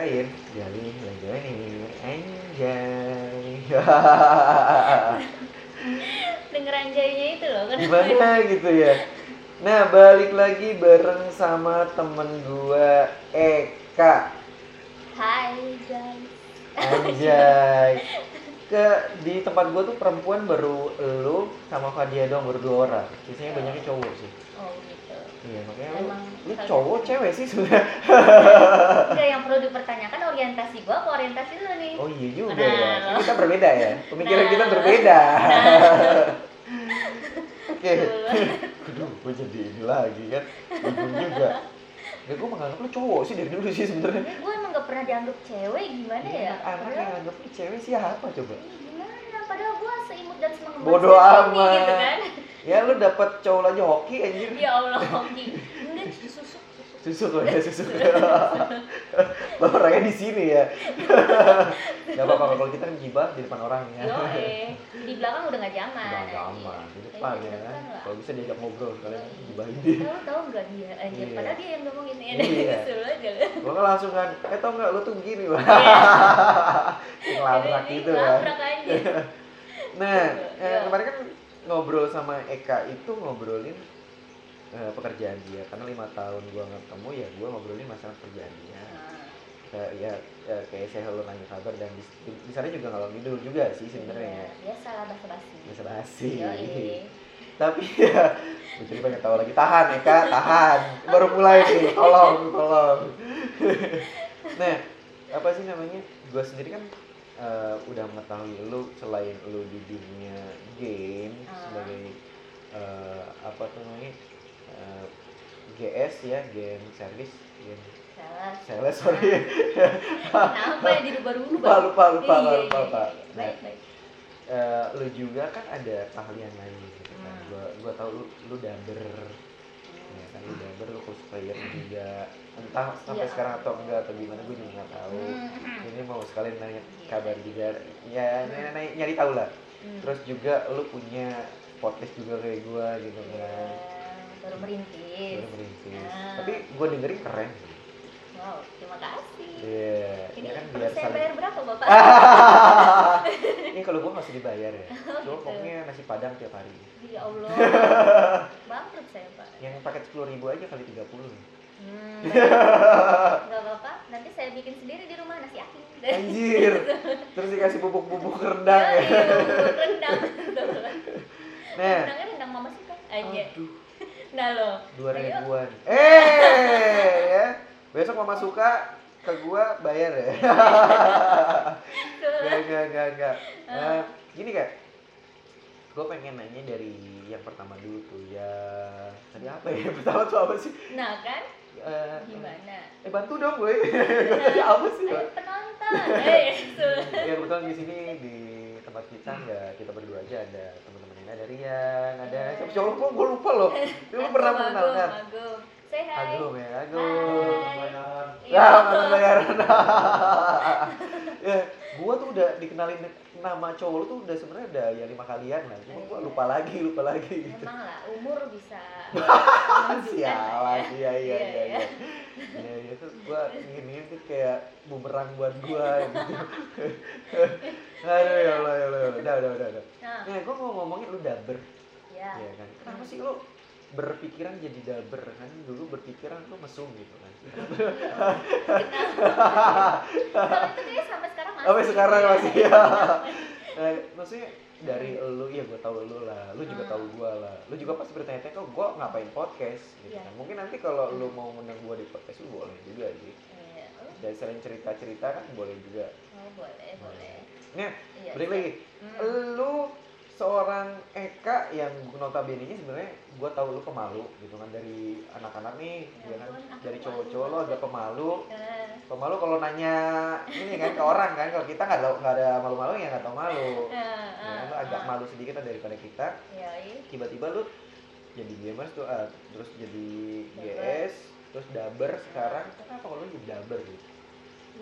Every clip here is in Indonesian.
lain jadi lagi ini anjay denger anjaynya itu loh kan? Gimana gitu ya? Nah balik lagi bareng sama temen gua Eka. Hai guys. Anjay. Ke di tempat gua tuh perempuan baru lu sama Fadia doang baru dua orang. Biasanya banyaknya cowok sih. Oh gitu iya makanya lu, Emang lu cowok cewek sih sebenarnya enggak yang perlu dipertanyakan orientasi gua apa orientasi lu nih? Oh iya juga Nah, ya lo. kita berbeda ya. Pemikiran Nah, kita berbeda. Nah. oke. Aduh gue jadi ini lagi kan. Bingung juga. Ya gue menganggap lu cowok sih dari dulu sih sebenarnya. Gue emang gak pernah dianggap cewek gimana ya? anak yang anggap lu cewek siapa coba? Gimana padahal gue seimut dan semengembang Bodoh amat. gitu kan. Ya lu dapet cowok aja hoki anjir ya Allah hoki. Enggak susuk susuk susuk lo ya susuk lo orangnya di sini ya. Gak apa-apa kalau kita kan gibah di depan orang ya. Yo eh di belakang udah gak zaman Udah anjing. gampang di Iya, depan di ya. lah. kalau bisa diajak ngobrol kalian Yoi. gibahin dia Tahu tahu nggak dia anjir? Iya. padahal dia yang ngomongin ya Iya. disuruh aja gua kan langsung kan eh tau nggak lu tuh wah Iya. yang labrak Ini gitu aja nah Iya. eh, kemarin kan ngobrol sama Eka itu ngobrolin eh, pekerjaan dia. Karena lima tahun gua nggak ketemu ya gua ngobrolin masalah pekerjaan dia. Nah, Kayak- ya, ya kayak saya selalu nanya kabar dan di, di- di sana juga ngalor ngidul juga sih sebenarnya. Iya, biasa lah basa basi bisa basi tapi ya gue jadi pengen tahu lagi. Tahan Eka tahan. Baru mulai nih. Tolong tolong. Nah apa sih namanya? Gue sendiri kan eh, udah mengetahui lu selain lu di dunia game Ah. sebagai eh, apa tuh namanya eh, GS ya game service game salah sales sorry kenapa ya dirubah-rubah lupa lupa lupa Iya, lupa, iya, lupa. iya. Nah, baik baik eh, lu juga kan ada keahlian lain gitu kan Hmm. gua gua tahu lu lu daber ya kan lu daber lu cosplayer juga entah sampai Iya. sekarang atau enggak atau gimana gue juga nggak tahu Hmm. ini mau sekalian nanya Iya. kabar juga ya nyari, nyari, nyari tahu lah Hmm. terus juga lu punya podcast juga kayak gua gitu Iya, kan baru merintis baru merintis Ah. tapi gua dengerin keren sih wow terima kasih. Iya ini ya kan biar saya saling bayar berapa bapak? Ini kalau gua usah dibayar ya. Cuma gitu. pokoknya nasi padang tiap hari. Ya Allah. Bangkrut saya pak. Yang paket sepuluh ribu aja kali 30 hmm, baik. nggak apa-apa. Nanti saya bikin sendiri di rumah nasi aking. Anjir. Terus dikasih bubuk-bubuk rendang ya. bubuk rendang. Nah, rendangnya rendang mama suka aja. Aduh, nah lo dua ribuan. Eh, ya. Besok mama suka ke gua bayar ya. Gak, gak, gak, gak. Nah, gini kak. Gue pengen nanya dari yang pertama dulu tuh ya tadi apa ya yang pertama tuh apa sih? Nah kan? Eh, gimana? Eh bantu dong gue gue tadi apa sih ayo penonton. Eh ya kebetulan di sini di tempat kita nggak kita berdua aja ada teman-teman ini ada Rian ada siapa siapa gue lupa loh. Lu pernah mengenalkan. Say hi Agum ya Agum ya mantan bayaran ya gua tuh udah dikenalin nama cowok lu tuh udah sebenarnya udah ya lima kalian lah. Cuma gua lupa lagi lupa lagi gitu. Emang lah umur bisa sialan. lah iya ya. iya iya iya. iya. Iya tuh gua ini tuh kayak bumerang buat gua gitu. Aduh ya Allah ya Allah ya Allah. udah udah udah udah. Nah, nah gua mau ngomongin lu daber ya. ya kan? Kenapa sih lu berpikiran jadi daber kan dulu berpikiran lu mesum gitu kan itu dia sampai sekarang masih. sampai sekarang masih ya nah, maksudnya dari lu ya gue tahu lu lah lu juga Hmm. tahu gua lah lu juga pasti bertanya-tanya kok gua ngapain podcast gitu Iya. kan mungkin nanti kalau lu mau ngundang gua di podcast lu boleh juga sih Iya. Dan selain cerita-cerita kan boleh juga oh, boleh, boleh. nah Iya. balik lagi Hmm. lu seorang Eka yang notabene nya sebenarnya gua tahu lu pemalu gitu kan dari anak-anak nih Ya ya kan? dari cowok-cowok lo agak pemalu. Eh, pemalu kalau nanya ini kan ke orang kan kalau kita nggak nggak ada malu-malu ya nggak tahu malu. Ya, eh, lu agak malu sedikit lah daripada kita. Tiba-tiba lu jadi gamers tuh ah, terus jadi. GS terus daber sekarang. Kenapa kalau lu jadi daber gitu?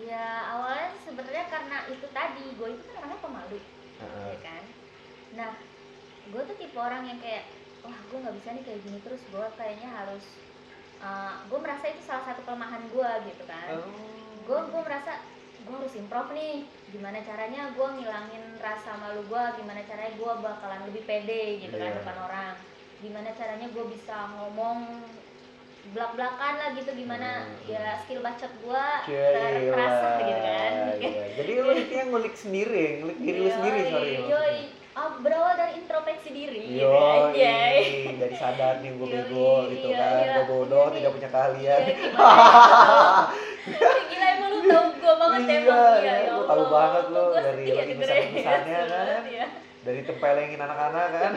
Ya awalnya sebenarnya karena itu tadi gue itu kan orangnya pemalu, Heeh. ya kan. Nah, gue tuh tipe orang yang kayak, wah gue nggak bisa nih kayak gini terus gue kayaknya harus, gue merasa itu salah satu kelemahan gue gitu kan. Oh. gue gue merasa gue harus improv nih gimana caranya gue ngilangin rasa malu gue gimana caranya gue bakalan lebih pede gitu kan Iya. depan orang gimana caranya gue bisa ngomong belak belakan lah gitu gimana Hmm. ya skill bacot gue terasa gitu kan Iya. Jadi lu intinya ngulik sendiri, ngulik diri lu sendiri sorry. Yoi, Ah, berawal dari introspeksi diri gitu Yoi, aja dari sadar nih gue bego gitu iya, kan, iya. gue bodoh, Iya, tidak punya keahlian. Iya, ya, gila emang lu tau gue banget Iya, emang iya, ya tahu Allah. banget lu Gua dari ya lagi dengerin. besar-besarnya kan. banget ya. Dari tempelengin anak-anak kan.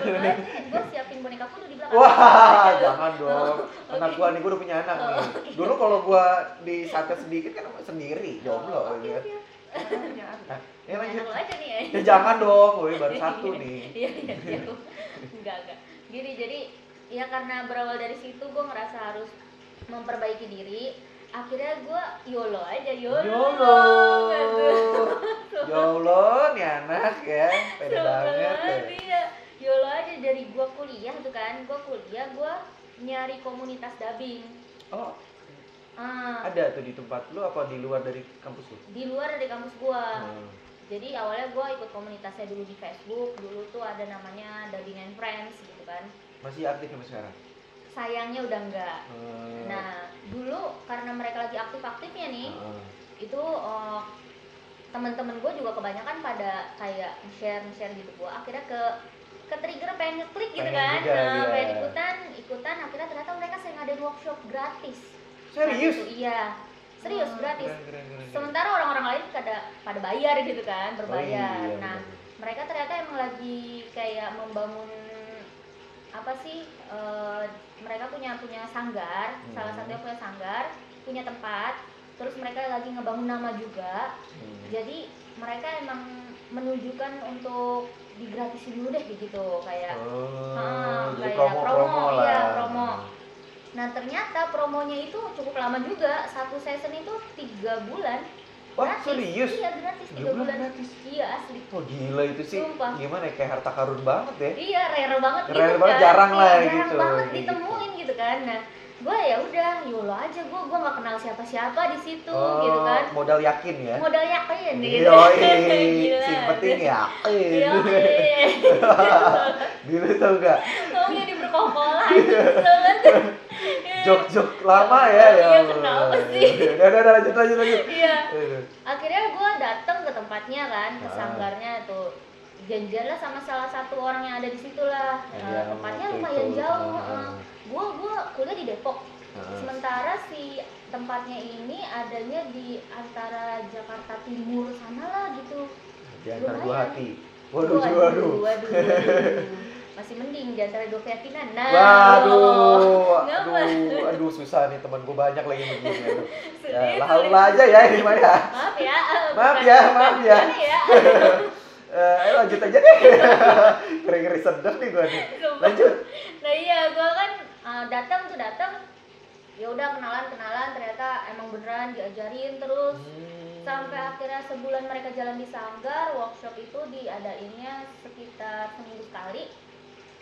Gue siapin boneka kudu di belakang Wah, jangan dong. Anak oke. gua nih, gua udah punya anak Oh, nih. Dulu kalau gua disatet sedikit kan sendiri, jomblo Oh, oke, gitu kan. Nah, ya Punya lanjut. aja nih ya Ya jangan dong, woi baru satu nih. iya iya iya enggak enggak gini jadi ya karena berawal dari situ gue ngerasa harus memperbaiki diri akhirnya gue yolo aja yolo YOLO. YOLO nih anak ya, pede banget. ya. iya. yolo aja dari gue kuliah tuh kan gue kuliah gue nyari komunitas dubbing Oh, ah, ada tuh di tempat lu apa di luar dari kampus lu? di luar dari kampus gue Hmm. jadi awalnya gue ikut komunitasnya dulu di Facebook dulu tuh ada namanya Dubbing and Friends gitu kan Masih aktif sampai sekarang? sayangnya udah enggak Hmm. Nah, dulu karena mereka lagi aktif-aktifnya nih, Heeh. itu eh, teman-teman gue juga kebanyakan pada kayak share share gitu gue akhirnya ke ke trigger pengen ngeklik gitu Pengen kan juga, nah, iya. pengen ikutan ikutan akhirnya ternyata mereka sering ada workshop gratis Serius? Itu, iya serius Oh, gratis Keren, keren, keren, sementara orang-orang lain pada pada bayar gitu kan berbayar Oh, iya, nah benar. mereka ternyata emang lagi kayak membangun apa sih eh, mereka punya punya sanggar salah Hmm. satunya punya sanggar punya tempat terus mereka lagi ngebangun nama juga Hmm. jadi mereka emang menunjukkan untuk digratisin dulu deh gitu kayak Oh, kayak promo-promo promo, lah. iya, promo. Nah ternyata promonya itu cukup lama juga satu season itu tiga bulan Wah, gratis. serius? iya gratis Tiga bulan bulan gratis? iya asli Oh gila itu sih, Sumpah. gimana ya, kayak harta karun banget ya Iya, rare banget Rare gitu banget, kan. jarang lah Iya, gitu, Jarang banget kayak ditemuin gitu. kan. Nah, gue ya udah, yolo aja gue, gue nggak kenal siapa-siapa di situ Oh, gitu kan. modal yakin ya Modal yakin gitu. Gila. sing penting yakin Yoi. Dulu tau gak, jadi berkokolan. Kesel banget. jok-jok lama ya ya Iya, kenapa sih? Udah, udah, lanjut, lanjut, lanjut Iya. Aduh. Akhirnya gue datang ke tempatnya kan, ke Ah. sanggarnya tuh. Janjian lah sama salah satu orang yang ada di situ lah. Nah, tempatnya lumayan jauh. Ah. Gue kuliah di Depok. Heeh. Sementara si tempatnya ini adanya di antara Jakarta Timur sana lah gitu. Di antara dua hati Waduh, waduh, waduh, waduh, waduh. Masih mending di antara dua keyakinan. Nah, Waduh, Ngapa? aduh, aduh susah nih teman gue banyak lagi begini. Aduh. Ya, lah aja ya ini mah ya. Maaf ya. eh, Maaf ya, maaf ya. bukan ya. Eh, ayo lanjut aja deh. Ngeri-ngeri sedap nih gue nih. Lanjut. Nah iya, gue kan uh, datang tuh datang. Ya udah kenalan kenalan ternyata emang beneran diajarin terus sampai akhirnya sebulan mereka jalan di sanggar workshop itu diadainnya sekitar seminggu sekali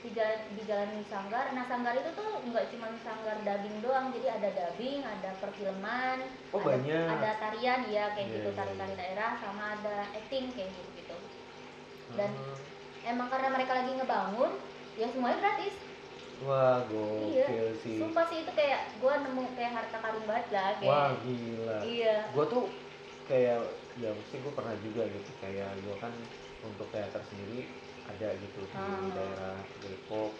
di jalan di jalan sanggar nah sanggar itu tuh nggak cuma sanggar dubbing doang jadi ada dubbing ada perfilman Oh, ada, banyak. ada tarian ya kayak Iya, gitu iya, tari-tari iya. daerah sama ada acting kayak gitu gitu dan Hmm. emang karena mereka lagi ngebangun ya semuanya gratis Wah, Iya. gokil sih. sumpah sih itu kayak gua nemu kayak harta karun banget lah kayak Wah, gila. iya Gue tuh kayak ya mesti gue pernah juga gitu kayak gue kan untuk teater sendiri ada gitu di Ah. daerah Depok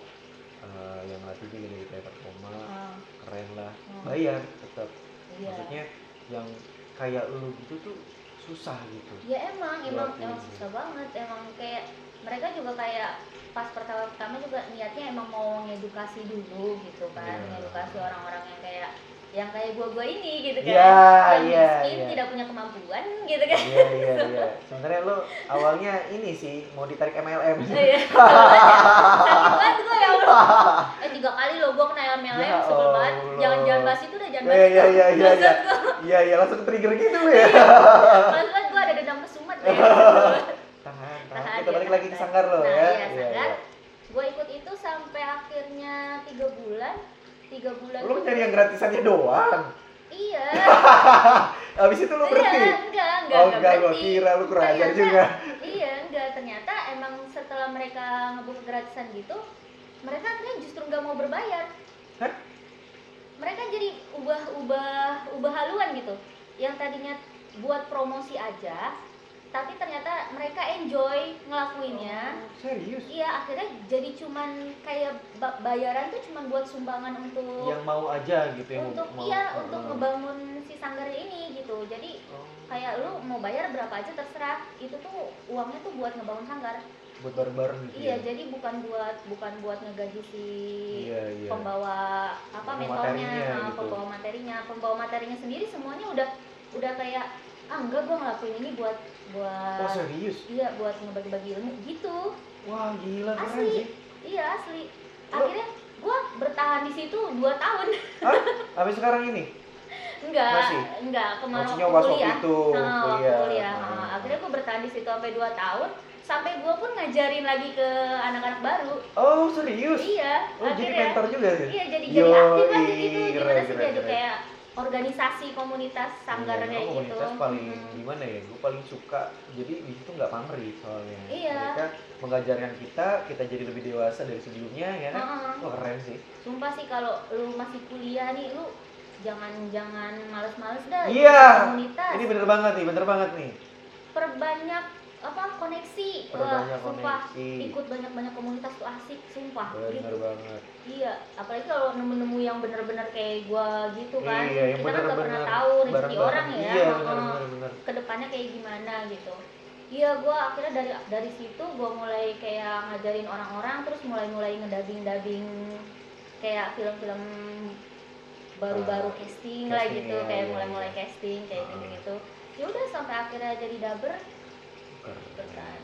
eh, yang latihnya dari teater koma Ah, keren lah Hmm. bayar tetap iya maksudnya yang kayak lu gitu tuh susah gitu ya emang emang Dilakuin. emang susah banget emang kayak mereka juga kayak pas pertama pertama juga niatnya emang mau ngedukasi dulu gitu kan Iya. ngedukasi orang-orang yang kayak yang kayak gua gua ini gitu kan. Iya, yang iya, miskin iya. tidak punya kemampuan gitu kan. Iya iya iya. Sebenarnya lu awalnya ini sih mau ditarik MLM Iya. sakit banget gua ya Allah. Eh tiga kali loh gua kena MLM Ya sebel banget. Jangan jangan bahas itu dah jangan bahas Iya iya iya iya. Iya gua, iya iya langsung trigger gitu ya. Maksud gua, gua ada dendam kesumat ya. tahan tahan. Tahan, kita balik lagi ke sanggar lo Nah, ya iya, Iya, sanggar. iya. gue ikut itu sampai akhirnya tiga bulan tiga bulan lu nyari yang gratisannya doang iya Abis itu lu berhenti? Iya, enggak, enggak, oh enggak enggak, gua kira lu kurang ajar juga. Iya, enggak. Ternyata emang setelah mereka ngebuka gratisan gitu, mereka akhirnya justru nggak mau berbayar. Hah? Mereka jadi ubah-ubah ubah haluan gitu. Yang tadinya buat promosi aja, tapi ternyata mereka enjoy ngelakuinnya. Oh, serius? Iya, akhirnya jadi cuman kayak ba- bayaran tuh cuman buat sumbangan untuk Yang mau aja gitu yang untuk mau. iya Oh. untuk ngebangun si sanggar ini gitu. Jadi Oh, kayak lu mau bayar berapa aja terserah itu tuh uangnya tuh buat ngebangun sanggar buat bareng-bareng gitu. iya ya? jadi bukan buat bukan buat ngegaji si Iya, iya. pembawa apa Pembawa mentornya materinya nah, gitu. pembawa materinya pembawa materinya sendiri semuanya udah udah kayak ah enggak gua ngelakuin ini buat buat Oh, serius? iya buat ngebagi-bagi ilmu gitu Wah, gila keren asli sih. iya asli akhirnya gua bertahan di situ dua tahun Hah? Sampai sekarang ini? enggak Masih? enggak kemarin Maksudnya waktu kuliah itu Nah, kuliah. kuliah. Nah. Akhirnya gue bertahan di situ sampai 2 tahun sampai gue pun ngajarin lagi ke anak-anak baru Oh, serius? iya Oh, jadi akhirnya mentor juga sih? iya jadi jadi aktif lagi gitu gimana sih jadi kayak organisasi komunitas Iya, kayak memang gitu komunitas paling Mm. gimana ya? Gue paling suka. Jadi di situ nggak pamrih soalnya. Iya. Mereka mengajarkan kita, kita jadi lebih dewasa dari sebelumnya ya kan? Wah keren sih. sumpah sih kalau lu masih kuliah nih lu jangan jangan males-males dah Iya. komunitas Ini bener banget nih, bener banget nih. perbanyak apa koneksi Perbanyak wah sumpah koneksi. ikut banyak-banyak komunitas tuh asik sumpah Bener gitu banget. Iya, apalagi kalau nemu-nemu yang bener-bener kayak gua gitu kan. Iya, yang kita kan gak pernah tahu rezeki orang ya. Iya, bener bener bener. Ke depannya kayak gimana gitu. Iya, gua akhirnya dari dari situ gua mulai kayak ngajarin orang-orang, terus mulai-mulai ngedabing-dabing kayak film-film baru-baru Ah, casting lah casting, gitu, iya, kayak iya, mulai-mulai iya. casting kayak Ah. gitu-gitu. Ya udah sampai akhirnya jadi dubber Ya, bertahan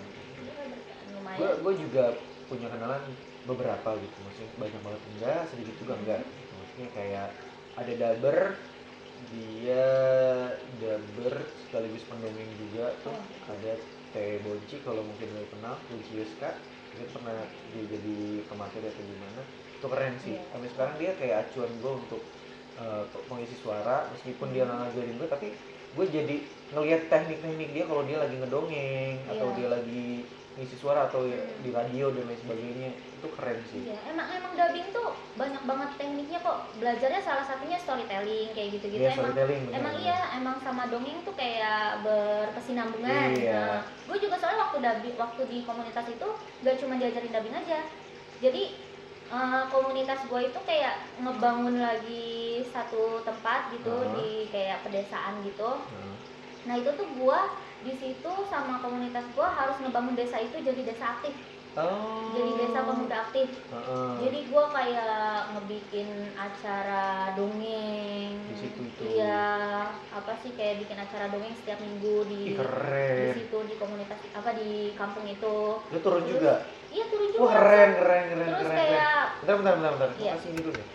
Gue juga punya kenalan beberapa gitu, maksudnya banyak banget enggak, sedikit juga enggak. Gitu. Maksudnya kayak ada daber, dia daber sekaligus pendongeng juga tuh. Oh. ada Teh Bonci kalau mungkin lo kenal Bonci Yuska. Dia pernah dia jadi pemateri atau gimana. Itu keren sih. Iya. sampai sekarang dia kayak acuan gue untuk uh, mengisi suara. Meskipun dia nggak ngajarin gue tapi gue jadi ngelihat teknik-teknik dia kalau dia lagi ngedongeng atau Iya. dia lagi ngisi suara atau di radio dan lain sebagainya itu keren sih Iya, emang emang dubbing tuh banyak banget tekniknya kok. Belajarnya salah satunya storytelling kayak gitu-gitu. Iya, emang storytelling, bener, emang iya, emang sama dongeng tuh kayak berkesinambungan. Iya. Nah, gue juga soalnya waktu dubbing, waktu di komunitas itu gak cuma diajarin dubbing aja. Jadi eh, komunitas gue itu kayak ngebangun lagi satu tempat gitu Ah. di kayak pedesaan gitu. Nah, Nah itu tuh gue di situ sama komunitas gue harus ngebangun desa itu jadi desa aktif, oh jadi desa pemuda aktif. Heeh. Jadi gue kayak ngebikin acara dongeng. Di situ itu. Iya, apa sih kayak bikin acara dongeng setiap minggu di Ih, keren. di situ di komunitas apa di kampung itu. Lu turun Terus- juga? Iya turun juga. Wah keren, keren, keren, Terus keren, kayak Bentar, bentar, bentar, bentar. Iya. Kasih ini dulu deh.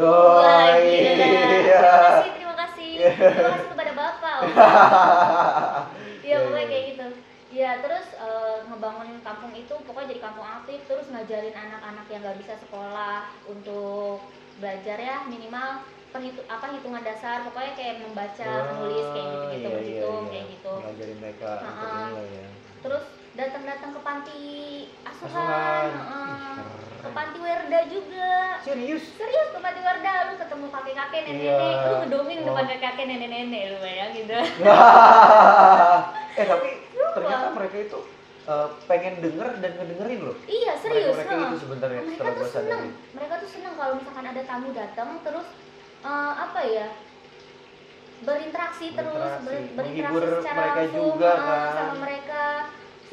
Wah, Yoi. gila. Iya. Terima kasih, terima kasih. Terima kasih kepada Bapak. Iya, Iya, pokoknya iya. kayak gitu. Iya, terus eh, ngebangun kampung itu pokoknya jadi kampung aktif, terus ngajarin anak-anak yang nggak bisa sekolah untuk belajar ya minimal perhitu apa hitungan dasar, pokoknya kayak membaca, menulis kayak Oh, gitu-gitu, iya, iya, iya. kayak gitu. Ngajarin mereka Ha-ha. inilah ya. Terus datang-datang ke panti asuhan, ke panti werda juga. Serius? Serius ke panti werda, lu ketemu kakek-kakek, nenek-nenek, Iya. lu ngedongeng Oh. depan kakek-kakek, nenek-nenek, lu bayangin gitu. eh tapi ternyata mereka itu eh, pengen denger dan ngedengerin loh. Iya serius. Mereka, mereka itu sebenarnya mereka setelah tuh seneng. Mereka tuh seneng kalau misalkan ada tamu datang terus eh, apa ya berinteraksi terus Berinteraksi. ber- berinteraksi Menghibur secara mereka langsung juga, kan. sama mereka.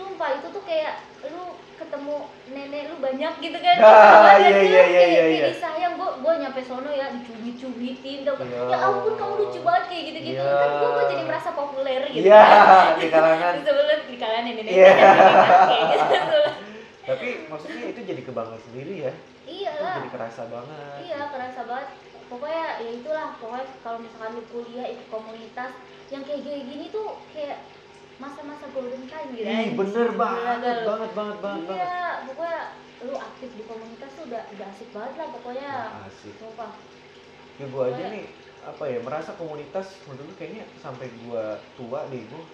Sumpah itu tuh kayak lu ketemu nenek lu banyak gitu kan. Ah, Banyak iya, gitu, iya, iya, kayak- iya, kayak iya. disayang gua gua nyampe sono ya dicubit-cubitin tuh. Iya. Ya ampun kamu lucu banget kayak gitu-gitu. Iya. Kan gua, gua jadi merasa populer gitu. Iya, kan. di kalangan. Sebelum di kalangan nenek-nenek Iya. kayak gitu. Tapi maksudnya itu jadi kebanggaan sendiri ya. Iya Itu lah. jadi kerasa banget. Iya, kerasa banget. Pokoknya ya itulah, pokoknya kalau misalkan lu kuliah ikut komunitas yang kayak gini tuh kayak masa-masa golden time gitu. Ih, anjing. bener Gila banget, lu? banget, banget, banget, banget. Iya, pokoknya lu aktif di komunitas tuh udah udah asik banget lah pokoknya. Nah, asik. Sumpah. Ya gua aja nih apa ya merasa komunitas menurut gue kayaknya sampai gua tua deh gua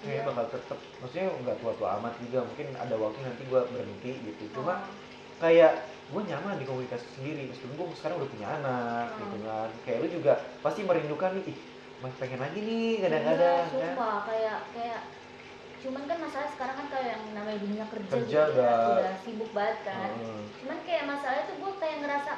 kayaknya Iya. bakal tetep maksudnya nggak tua-tua amat juga mungkin ada waktu nanti gua berhenti gitu cuma Oh. kayak gue nyaman di komunitas sendiri meskipun gue sekarang udah punya anak Hmm. gitu kan kayak lu juga pasti merindukan nih ih masih pengen lagi nih kadang-kadang iya, kan sumpah kayak kayak cuman kan masalah sekarang kan kayak yang namanya dunia kerja, Kerja gitu udah- udah sibuk banget kan Heeh. cuman kayak masalahnya tuh gue kayak ngerasa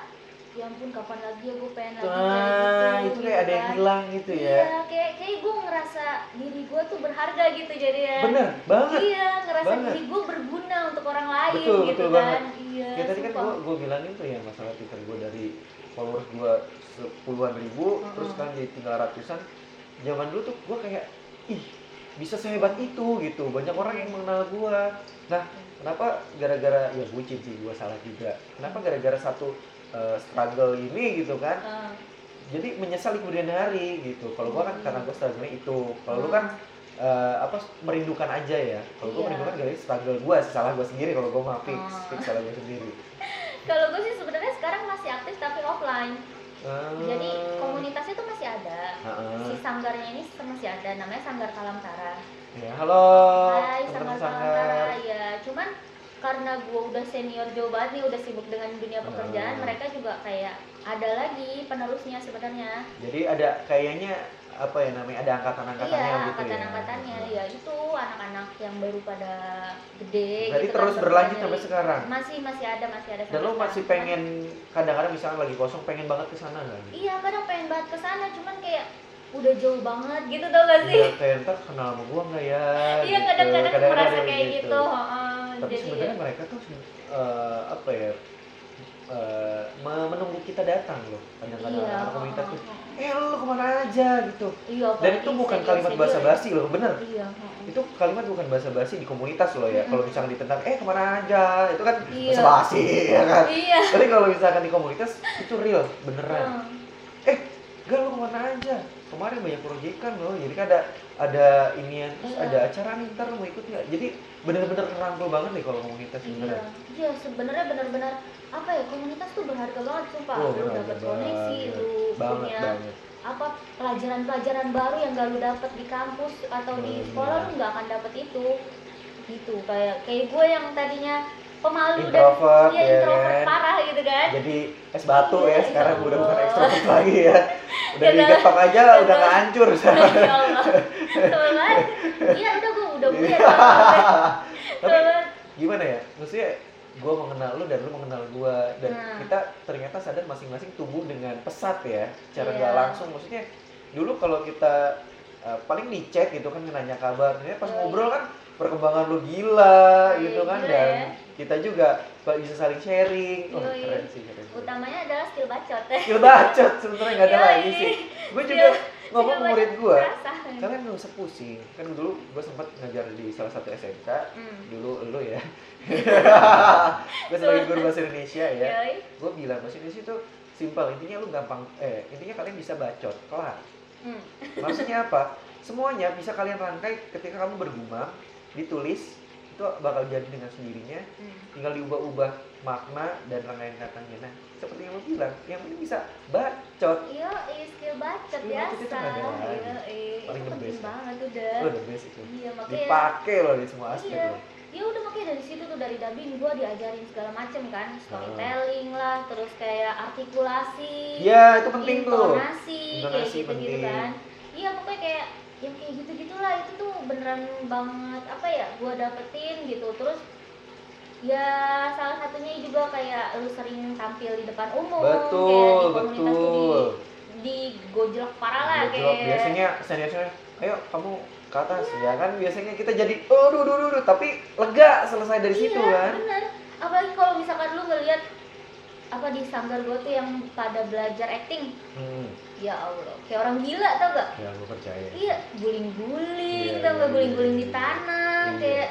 ya ampun kapan lagi ya gue pengen lagi Nah, kayak itu gitu kayak ada yang kan. hilang gitu ya. iya kayak kayak gue ngerasa diri gue tuh berharga gitu jadi ya Bener banget. iya ngerasa Banget. diri gue berguna untuk orang lain Betul, gitu betul kan banget. iya Ya tadi kan gue gue bilangin tuh ya masalah Twitter gue dari followers gue sepuluhan ribu, Mm-mm. terus kan jadi tinggal ratusan. Zaman dulu tuh gue kayak ih bisa sehebat itu gitu. Banyak orang yang mengenal gue. Nah, kenapa gara-gara ya bucin sih gue salah juga. Kenapa gara-gara satu uh, struggle ini gitu kan? Ah, Jadi menyesal di kemudian hari gitu. Kalau gue kan karena gue struggle itu. Kalau lu kan eh, apa merindukan aja ya kalau gue Iya. merindukan gara struggle gue salah gue sendiri kalau gue mah fix Oh. fix salah gue sendiri kalau gue sih sebenarnya sekarang masih aktif tapi offline Ah. jadi komunitasnya tuh masih ada Heeh. si sanggarnya ini masih ada namanya sanggar Kalam Tara ya halo Hai sanggar Kalam sanggar Tara ya cuman karena gue udah senior jauh banget nih udah sibuk dengan dunia pekerjaan Hmm. mereka juga kayak ada lagi penerusnya sebenarnya jadi ada kayaknya apa ya namanya ada angkatan-angkatannya iya gitu angkatan-angkatannya ya ya itu anak-anak yang baru pada gede berarti gitu kan, terus baru berlanjut sampai sekarang masih masih ada masih ada dan lo sekarang. masih Cuman- pengen kadang-kadang misalnya lagi kosong pengen banget ke sana kan Iya kadang pengen banget ke sana cuman kayak udah jauh banget gitu tau gak sih? Iya, kayak ntar kenal sama gua nggak ya Iya gitu. kadang-kadang merasa kayak gitu. heeh. tapi Jadi sebenarnya mereka tuh eh, apa ya eh, me- menunggu kita datang loh kadang-kadang iya, anak komunitas tuh eh lu ke mana aja gitu Iya, dan itu bukan kalimat senior basa-basi loh bener ya. Iya. itu kalimat bukan basa-basi di komunitas loh ya kalau misalnya ditentang eh ke mana aja itu kan Iya. basa-basi ya kan Iya. tapi kalau misalkan di komunitas itu real beneran heeh. Gak lu ke mana aja? Kemarin banyak proyekan loh, jadi kan ada ada inian, terus Iya. ada acara nih, ntar mau ikut nggak? Jadi bener-bener ngerangkul banget nih kalau komunitas Iya. beneran. Iya, sebenarnya benar-benar apa ya komunitas tuh berharga banget sumpah. Oh, lu dapat koneksi, lu Banget punya banget. apa pelajaran-pelajaran baru yang gak lu dapet di kampus atau di Bener. sekolah lu nggak akan dapet itu gitu kayak kayak gue yang tadinya pemalu Introvert, dan iya ya introvert kan? parah gitu kan Jadi es batu Iya, ya ya sekarang udah bukan Allah. ekstrovert lagi ya. Udah Gagal. digetok aja Gagal. udah nggak hancur ya iya udah gue udah gue ya Tapi gimana ya? Maksudnya gue mengenal lu dan lu mengenal gue dan Nah. kita ternyata sadar masing-masing tumbuh dengan pesat ya, cara Iya. nggak langsung. Maksudnya dulu kalau kita uh, paling di chat gitu kan nanya kabar, ternyata pas Yoi. ngobrol kan perkembangan lu gila Iya, gitu kan gila dan ya. Kita juga bisa saling sharing. Wah, Yoi. keren sih, keren. utamanya adalah skill bacot ya Skill bacot sebenarnya nggak ada lagi sih. Gue juga ngomong ke murid gue, kalian nggak usah pusing. Kan dulu gue sempat ngajar di salah satu SMK, Hmm. dulu lu ya. gue sebagai guru bahasa Indonesia ya. Gue bilang bahasa Indonesia itu simpel. Intinya lu gampang, eh intinya kalian bisa bacot, kelar. Hmm. Maksudnya apa? Semuanya bisa kalian rangkai ketika kamu bergumam, ditulis, itu bakal jadi dengan sendirinya Hmm. tinggal diubah-ubah makna dan rangkaian katanya. Nah, seperti yang lo bilang, yang penting bisa bacot. Iya, iya, skill bacot Skill bacot itu biasa. ada. Iya, iya. Paling itu penting banget udah. Lo the best itu. Iya, makanya Dipakai loh di semua aspek Iya. loh. ya udah makanya dari situ tuh dari dubbing gue diajarin segala macem kan storytelling lah terus kayak artikulasi Iya, itu penting tuh. intonasi kayak Intonasi gitu gitu penting. kan iya pokoknya kayak yang kayak gitu gitulah itu tuh beneran banget apa ya gue dapetin gitu. Terus ya salah satunya juga kayak lu sering tampil di depan umum kayak Betul, di komunitas tuh betul. di di gojlok parah lah Gojlok. kayak. Biasanya senior-senior, ayo kamu ke atas. Ya kan biasanya kita jadi oh duh duh duh, duh, tapi lega selesai dari situ iya, kan. bener. Apalagi kalau misalkan lu ngelihat apa di sanggar gue tuh yang pada belajar acting. Hmm, ya Allah kayak orang gila tau gak? Ya gue percaya. Iya guling-guling Iya, tau gak? iya, guling-guling iya, di iya. tanah Iya. kayak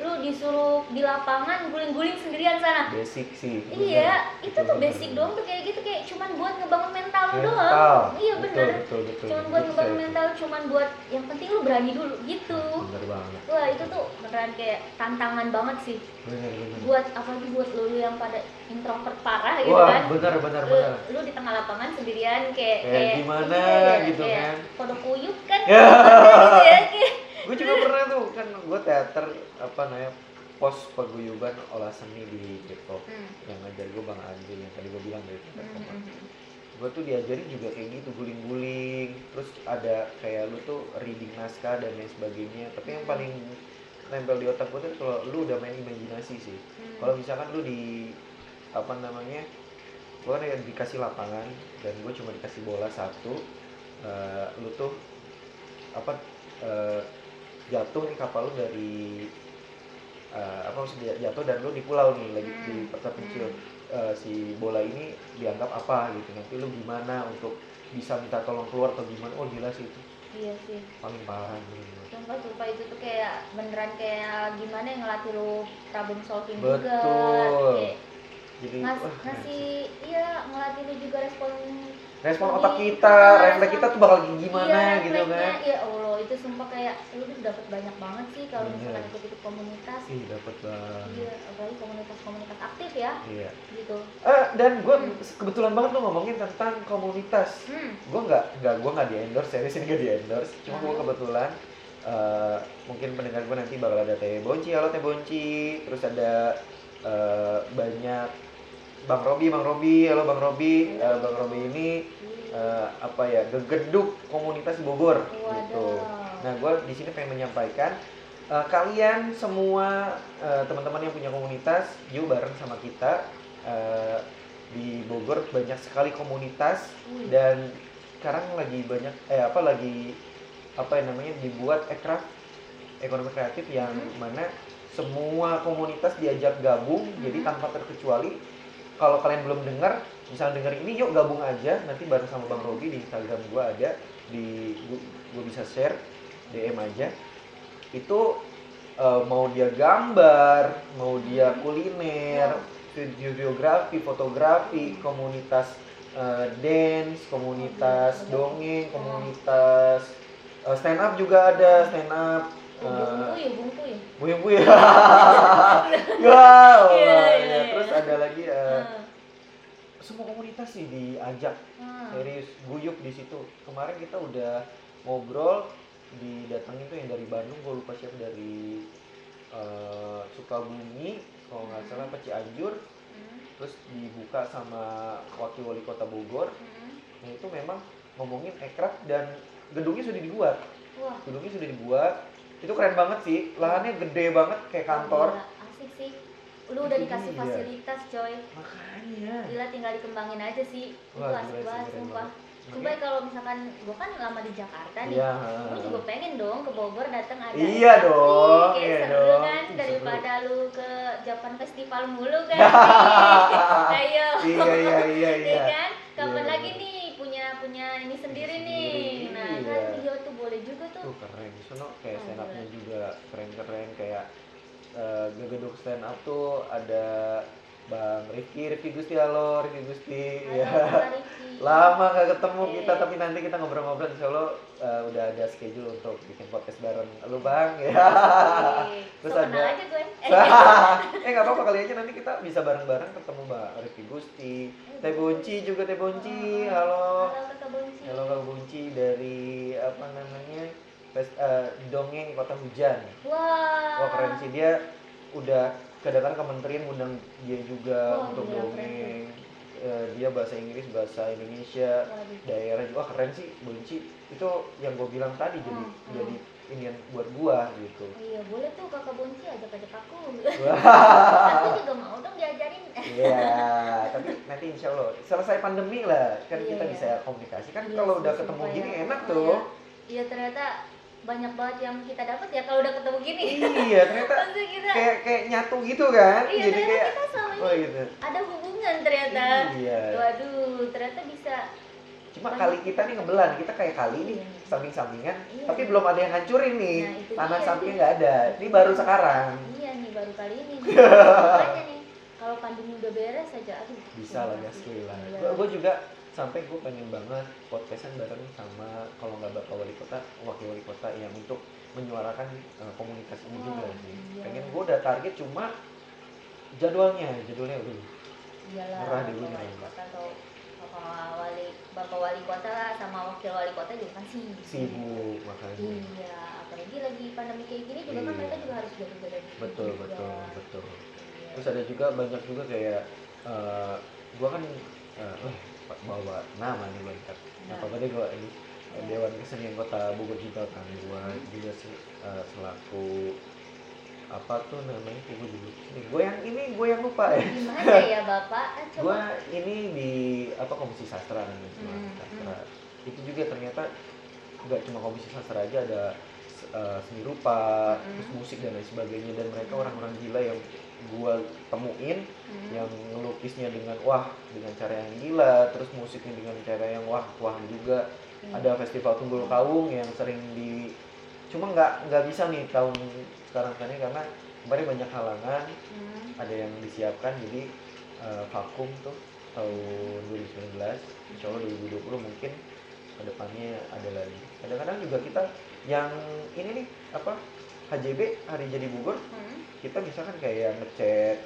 lu disuruh di lapangan guling-guling sendirian sana. Basic sih iya bener. itu Betul, tuh basic bener. doang tuh kayak gitu kayak cuman buat ngebangun mental Mental. doang. Iya Betul, bener. betul betul. Cuman buat Bisa ngebangun mental cuman buat yang penting lu berani dulu gitu. Bener banget. Wah itu tuh beneran kayak tantangan banget sih. Bener bener. Buat apalagi buat lu lu yang pada introvert parah gitu wah kan. bener bener lu, bener. lu di tengah lapangan sendirian kayak Kayak gimana iya, gitu kayak kan. kodok kuyuk kan. Ya. gitu ya kayak gue juga pernah tuh kan gue teater apa namanya pos paguyuban olah seni di Depok Hmm. yang ngajar gue bang Andri yang tadi gue bilang dari tempat Hmm, hmm, hmm. gue tuh diajarin juga kayak gitu guling-guling terus ada kayak lu tuh reading naskah dan lain sebagainya tapi yang paling nempel di otak gue tuh kalau lu udah main imajinasi sih Hmm. kalau misalkan lu di apa namanya gue kan ya dikasih lapangan dan gue cuma dikasih bola satu eh, lu tuh apa eh, jatuh nih kapal lu dari eh, apa maksudnya jatuh dan lu di pulau nih lagi di Hmm. terpencil Eh, si bola ini dianggap apa gitu? Nanti lu gimana untuk bisa minta tolong keluar atau gimana? Oh gila sih itu. Iya sih. Paling parah gitu sumpah sumpah itu tuh kayak beneran kayak gimana yang ngelatih lu problem solving Betul. juga kayak jadi ngas, wah, ngasih iya ngelatih lu juga respon respon otak kita ah, refleks kita tuh bakal gimana iya, gitu kan. iya Allah itu sumpah kayak lu tuh dapat banyak banget sih kalau Bener. misalkan ikut ikut komunitas. Ih dapat banget. Iya apalagi komunitas-komunitas aktif ya. Iya. Gitu. Eh, dan gue Hmm. kebetulan banget tuh ngomongin tentang komunitas. Hmm. Gue nggak nggak gue nggak di endorse ya di sini nggak di endorse cuma gue Hmm. kebetulan eh, mungkin pendengar gue nanti bakal ada teh bonci. Halo teh bonci. Terus ada eh, banyak bang Robi bang Robi halo bang Robi Eh, bang Robi ini eh, apa ya gegeduk komunitas Bogor gitu Waduh. nah gue di sini pengen menyampaikan eh, kalian semua eh, teman-teman yang punya komunitas yuk bareng sama kita Eh, di Bogor banyak sekali komunitas Wih. dan sekarang lagi banyak eh apa lagi apa yang namanya dibuat ekraf ekonomi kreatif yang Hmm. mana semua komunitas diajak gabung jadi Hmm. tanpa terkecuali kalau kalian belum dengar misalnya denger ini yuk gabung aja. Nanti bareng sama Bang Robi di Instagram gua ada di gue bisa share DM aja. Itu eh, mau dia gambar mau dia kuliner videografi fotografi komunitas eh, dance komunitas dongeng komunitas eh, stand up juga ada stand up Eh, ya bungku ya buyung buyung wow Iya, iya, ya, iya. terus ada lagi Hmm. semua komunitas sih diajak Hmm. serius guyup di situ kemarin kita udah ngobrol didatengin tuh yang dari Bandung gue lupa siapa dari eh, Sukabumi kalau nggak salah apa Cianjur Hmm. terus dibuka sama wakil wali kota Bogor Hmm. nah itu memang ngomongin ekraf dan gedungnya sudah dibuat wah gedungnya sudah dibuat itu keren banget sih. Lahannya gede banget kayak kantor. Gila, asik sih. Lu udah dikasih Iya. fasilitas coy. Makanya. Gila tinggal dikembangin aja sih. Itu asik banget sumpah. Sumpah kalau misalkan gua kan lama di Jakarta nih. Iya. Gue juga pengen dong ke Bogor datang ada Iya dong, kayak iya seru dong. kan Seru. daripada lu ke Japan Festival mulu kan. Ayo. Iya iya iya ya iya kan? Kapan Iya, lagi iya. nih punya punya ini sendiri Sendiri, nih nah iya. kan iya tuh boleh juga tuh keren. Di sono kayak Oh, stand upnya juga keren keren kayak eh gegeduk stand up tuh ada bang Rifki Rifki Gusti halo Rifki Gusti. Halo, ya. Kak lama gak ketemu Iya. kita tapi nanti kita ngobrol-ngobrol. Insya Allah eh, udah ada schedule untuk bikin podcast bareng lu bang. Ya. Oke. Terus so, ada- aja gue. Eh nggak apa-apa kali aja nanti kita bisa bareng-bareng ketemu mbak Rifki Gusti. Teh Bonci juga Teh Bonci halo. halo kakak Bonci Halo Kak dari apa namanya Eh, dongeng kota hujan. wah Wah keren sih dia udah kedatangan kementerian undang dia juga Wah, untuk gila, dongeng. Eh, dia bahasa Inggris, bahasa Indonesia, Waduh. daerah juga keren sih Bunci. Itu yang gue bilang tadi jadi Hmm, hmm. jadi ini buat gua gitu. Oh iya boleh tuh kakak Bonci ajak-ajak aku Wah. aku juga mau dong diajarin Iya, tapi nanti insya Allah selesai pandemi lah kan Iya, kita iya. bisa komunikasi kan Iya kalau udah ketemu gini ya. enak Oh, tuh. Iya ternyata banyak banget yang kita dapat ya kalau udah ketemu gini. Iya ternyata kita kayak kayak nyatu gitu kan iya jadi ternyata kayak kita sama oh ini gitu ada hubungan ternyata. iya Waduh, ternyata bisa cuma kali kita nih ngebelan kita kayak kali nih Iya. samping sampingan Iya. tapi belum ada yang hancurin nih Nah, tanah sampingnya nggak ada ini baru sekarang Iya nih baru kali ini nih. makanya nih kalau pandemi udah beres aja aduh bisa lah terima gas kasih. lah Iya. gue juga sampai gue pengen banget podcastan bareng sama kalau nggak bapak wali kota wakil wali kota yang untuk menyuarakan eh, komunitas ini Wah, juga sih iya. pengen gue udah target cuma jadwalnya jadwalnya udah iyalah Murah kota atau bapak wali bapak wali kota sama wakil wali kota juga kan sibuk sibuk makanya iya apalagi lagi pandemi kayak gini juga kan Iya. mereka juga harus jaga-jaga diri betul juga. betul betul. Terus ada juga banyak juga kayak eh gue kan eh, eh, bawa nama nih ntar. Nah. apa apa deh gue ini Iya. Dewan Kesenian Kota Bogor juga kan gue juga se- eh, selaku apa tuh namanya gue dulu ini gue yang ini gue yang lupa ya. Gimana ya bapak? Gue ini di apa komisi sastra kan cuma Hmm, sastra. Itu juga ternyata nggak cuma komisi sastra aja ada eh, seni rupa Hmm. terus musik dan lain sebagainya. Dan mereka orang-orang gila yang gue temuin Hmm. yang ngelukisnya dengan wah dengan cara yang gila terus musiknya dengan cara yang wah wah juga Hmm. ada festival tunggul kawung yang sering di cuma nggak nggak bisa nih tahun sekarang ini karena kemarin banyak halangan Hmm. ada yang disiapkan jadi eh, vakum tuh tahun 2019 insya Allah 2020 mungkin ke depannya ada lagi kadang-kadang juga kita yang ini nih apa HJB hari jadi Bogor Hmm. Kita misalkan kayak ngecat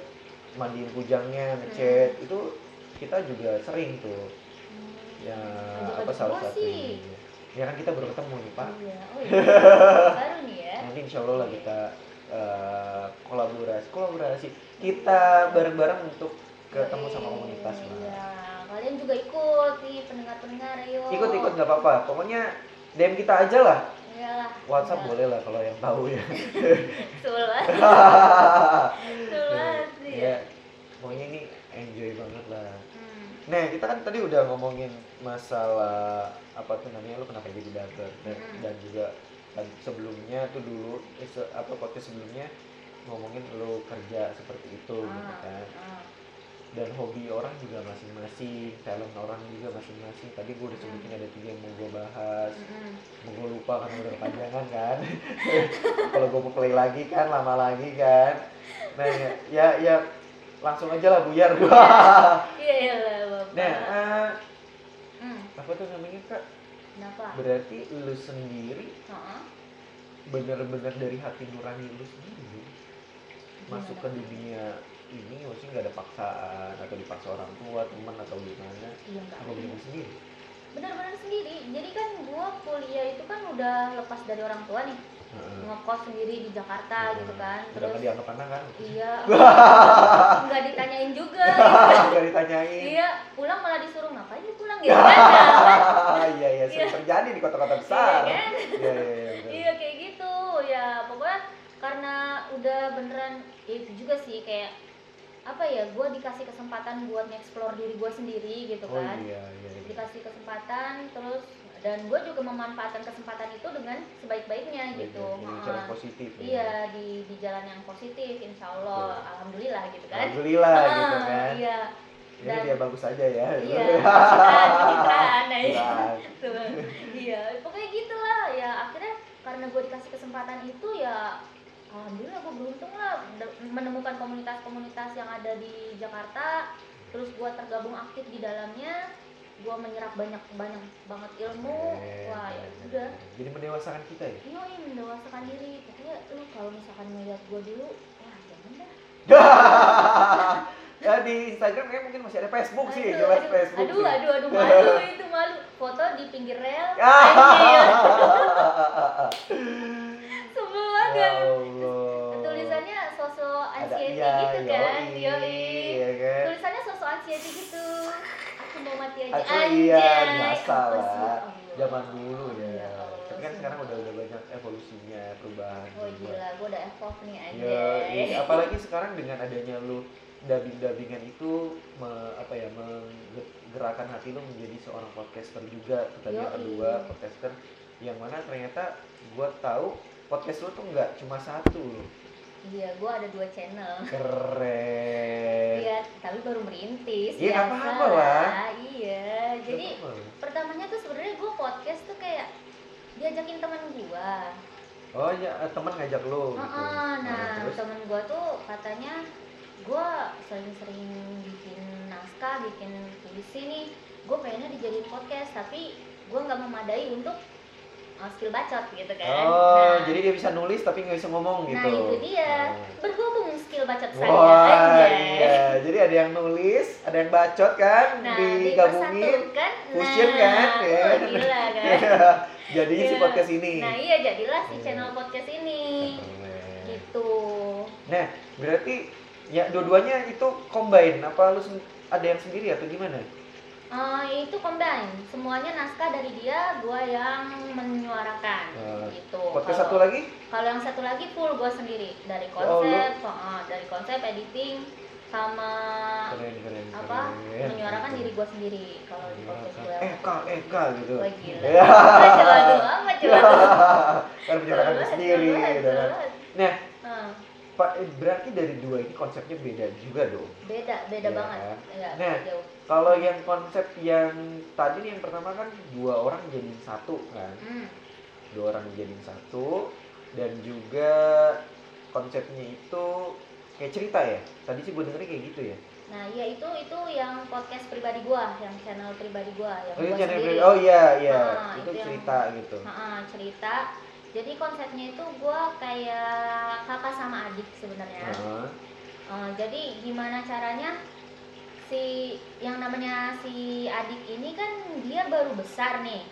mandiin kujangnya ngecat itu kita juga sering tuh. Ya Ajak-ajak apa salah satu ya kan kita baru ketemu nih pak. Iya, oh iya. Baru nih ya. nanti insya Allah lah kita eh, kolaborasi kolaborasi. Kita bareng-bareng untuk ketemu sama komunitas Iya, lah kalian juga ikut nih pendengar-pendengar ayo. ikut-ikut nggak apa-apa. Pokoknya DM kita aja lah Iyalah. WhatsApp Iya. boleh lah kalau yang tahu ya banget. Betul banget sih. ya pokoknya ini enjoy banget lah Hmm. Nah, kita kan tadi udah ngomongin masalah apa tuh namanya lu kenapa jadi dagger dan, Mm-mm. dan juga kan sebelumnya tuh dulu eh, apa podcast sebelumnya ngomongin lu kerja seperti itu gitu Ah, kan. ah. Dan hobi orang juga masing-masing, talent orang juga masing-masing. Tadi gue udah sebutin ada tiga yang mau gue bahas. Mm-mm. Mau gue lupa karena udah kepanjangan kan. Kalau gue mau play lagi kan lama lagi kan. Nah, ya ya, ya langsung aja lah buyar gua. Iya iya lah bapak. Nah, eh, Hmm, apa tuh namanya kak? Kenapa? Berarti lu sendiri Heeh. bener-bener dari hati nurani lu sendiri masuk ke Gimana? dunia ini maksudnya nggak ada paksaan atau dipaksa orang tua teman atau gimana Iya apa bener sendiri Benar-benar sendiri. Jadi kan gua kuliah itu kan udah lepas dari orang tua nih. Heeh. Ngekos sendiri di Jakarta gitu kan. Terus nggak dianggap anak kan iya. Enggak ditanyain juga. nggak ditanyain Iya, pulang malah disuruh ngapain pulang gitu kan? Iya iya sering terjadi di kota-kota besar Iya kan? iya iya iya. Iya kayak gitu ya pokoknya karena udah beneran ya itu juga sih kayak apa ya gue dikasih kesempatan buat nge-explore diri gue sendiri gitu oh kan iya iya, iya. dikasih kesempatan terus dan gue juga memanfaatkan kesempatan itu dengan sebaik-baiknya gitu iya, dengan cara Heeh. positif ya. iya di di jalan yang positif insya Allah Betul. alhamdulillah gitu kan alhamdulillah gitu Ah, kan iya ini Dan- dia bagus aja ya iya pencitraan. Tuh, iya pokoknya gitulah ya akhirnya karena gue dikasih kesempatan itu ya alhamdulillah gue beruntung lah menemukan komunitas-komunitas yang ada di Jakarta. Terus gue tergabung aktif di dalamnya. Gue menyerap banyak banyak banget ilmu. Eh, wah ya udah. jadi mendewasakan kita ya? Yoi mendewasakan diri. Pokoknya lu kalau misalkan ngeliat gue dulu wah jangan dah. Ya di Instagram kayak mungkin masih ada Facebook sih Aduh, jelas aduh, Facebook aduh sih. aduh aduh malu itu malu. Foto di pinggir rel Sebel ya Allah. tulisannya sosok ada anxiety iya gitu kan? yoi, yoi. iya kan? Tulisannya sosok anxiety gitu. Aku mau mati aja Aku iya anjay. biasa Apa sih? lah zaman dulu ya. Ya tapi kan sekarang udah udah banyak evolusinya perubahan oh gila. Gue udah evolve nih Ya, anjay. Iya. apalagi sekarang dengan adanya lu dubbing-dubbingan itu me- apa ya menggerakkan hati lu menjadi seorang podcaster juga. Yang Yoi. kedua podcaster. Yang mana ternyata gua tahu podcast lu tuh nggak cuma satu loh iya gue ada dua channel keren iya tapi baru merintis Iya, biasa apa-apa lah. iya jadi apa-apa. pertamanya tuh sebenarnya gue podcast tuh kayak diajakin teman gue Oh eh, temen ngajak lu. gitu. Nah terus? temen gue tuh katanya gue sering-sering bikin naskah, bikin puisi nih gue pengennya dijadiin podcast tapi gue nggak memadai untuk skill bacot gitu kan Oh, nah, jadi dia bisa nulis tapi nggak bisa ngomong gitu. nah itu dia Oh. berhubung skill bacot saya Wah, aja iya. Jadi ada yang nulis, ada yang bacot kan, nah digabungin. fusion nah, kan, ya. wah, gila kan Jadi si Iya. podcast ini. nah iya jadilah si Iya. channel podcast ini Keren. gitu Nah, berarti ya dua-duanya itu combine apa lu ada yang sendiri atau gimana? Eh, itu combine semuanya naskah dari dia gua yang menyuarakan Eh, gitu Podcast Kalau- satu lagi? kalau yang satu lagi full gua sendiri dari Oh, konsep eh, dari konsep editing sama Keren, keren, apa keren. menyuarakan Keren. diri gua sendiri kalau di podcast gua kak, eh, kak gitu. Wah, gila Ya. Apa coba tuh apa coba kan menyuarakan diri sendiri gitu kan. Nah, Pak, berarti dari dua ini konsepnya beda juga dong. beda beda Iya banget ya Nah. jauh Kalau yang konsep yang tadi nih yang pertama kan dua orang jadi satu kan, hmm. dua orang jadi satu dan juga konsepnya itu kayak cerita ya. Tadi sih gue dengernya kayak gitu ya. nah iya itu itu yang podcast pribadi gua yang channel pribadi gua yang Oh, ini gua channel sendiri pribadi- oh iya iya, Ah, itu, itu yang- cerita gitu. Heeh, cerita jadi konsepnya itu gue kayak kakak sama adik sebenarnya Heeh. Eh, jadi gimana caranya si yang namanya si adik ini kan dia baru besar nih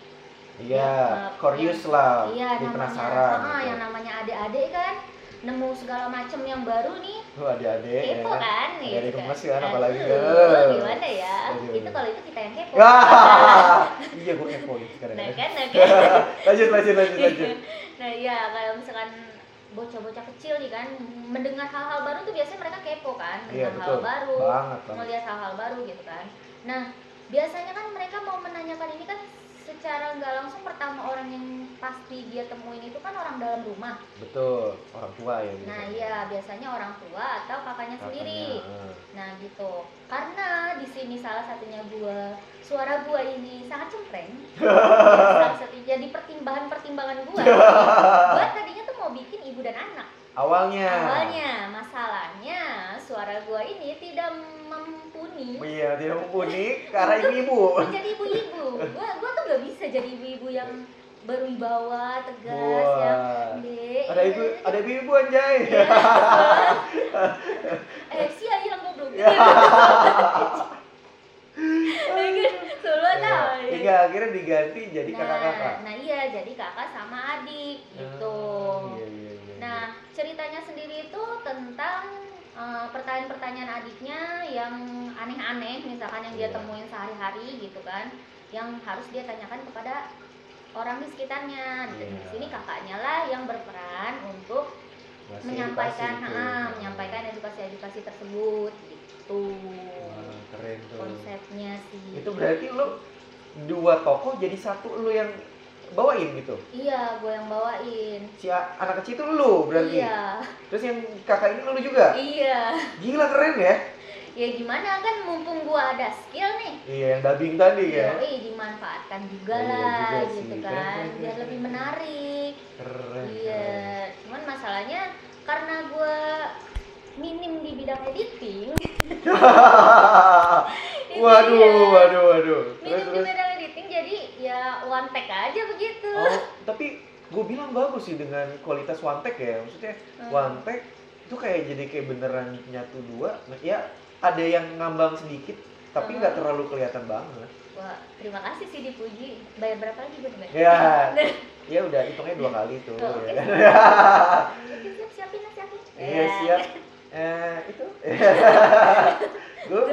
Iya, Ya, curious yang- lah, iya namanya penasaran. heeh, gitu. yang namanya adik-adik kan nemu segala macem yang baru nih Oh, adik-adik. kepo ya. kan Adik-adik gitu gemes kan, apalagi. Aduh, Eh. gimana ya Aduh. itu kalau itu kita yang kepo Wah, iya gue kepoin sekarang. nah ya. kan nah kan lanjut, lanjut, lanjut, lanjut. nah iya kalau misalkan bocah-bocah kecil nih kan mendengar hal-hal baru tuh biasanya mereka kepo kan Iya mendengar hal betul. baru Banget, melihat hal-hal baru gitu kan nah biasanya kan mereka mau menanyakan ini kan secara nggak langsung pertama orang yang pasti dia temuin itu kan orang dalam rumah Betul, orang tua ya. nah biasanya. iya biasanya orang tua atau kakaknya sendiri Kakaknya, eh. nah gitu karena di sini salah satunya gua suara gua ini sangat cempreng salah satu jadi pertimbangan-pertimbangan gua gua tadinya tuh mau bikin ibu dan anak Awalnya. awalnya masalahnya suara gua ini tidak mumpuni Iya, tidak mumpuni ke arah ibu-ibu. menjadi ibu-ibu gua gua tuh gak bisa jadi ibu-ibu yang berwibawa tegas yang Wah. Dek, Ada ibu, ada ibu-ibu anjay. Iya. eh si ayah goblok Ya. Solo Iya. tau akhirnya diganti jadi nah, kakak-kakak. nah iya jadi kakak sama adik gitu Ah, Iya, iya, iya. nah ceritanya sendiri itu tentang eh, pertanyaan-pertanyaan adiknya yang aneh-aneh misalkan yang dia Iya. temuin sehari-hari gitu kan yang harus dia tanyakan kepada orang di sekitarnya dan di Iya. sini kakaknya lah yang berperan untuk Ngasih menyampaikan ah, menyampaikan edukasi-edukasi tersebut gitu Wah, keren tuh. konsepnya sih Itu berarti lu dua tokoh jadi satu lu yang bawain gitu. iya gue yang bawain Si anak kecil itu lu berarti. iya Terus yang kakak ini lu juga. iya Gila keren ya. ya gimana kan mumpung gua ada skill nih Iya, yang dubbing tadi ya. Yoi, dimanfaatkan juga Iya lah juga gitu sih. Keren, kan keren, biar keren, lebih keren. menarik Keren. iya cuman masalahnya karena gua minim di bidang editing waduh, dia. waduh, waduh. Terus, minim di terus. bidang editing jadi ya one take aja begitu Oh, tapi gue bilang bagus sih dengan kualitas one take ya. Maksudnya Hmm. one take itu kayak jadi kayak beneran nyatu dua. Nah, Ya ada yang ngambang sedikit, tapi nggak Hmm. terlalu kelihatan banget. wah terima kasih sih dipuji bayar berapa lagi gue bayar Ya, ya udah hitungnya dua kali tuh. Oh, ya siap siapin siapin Iya Ya. siap. Eh itu. gue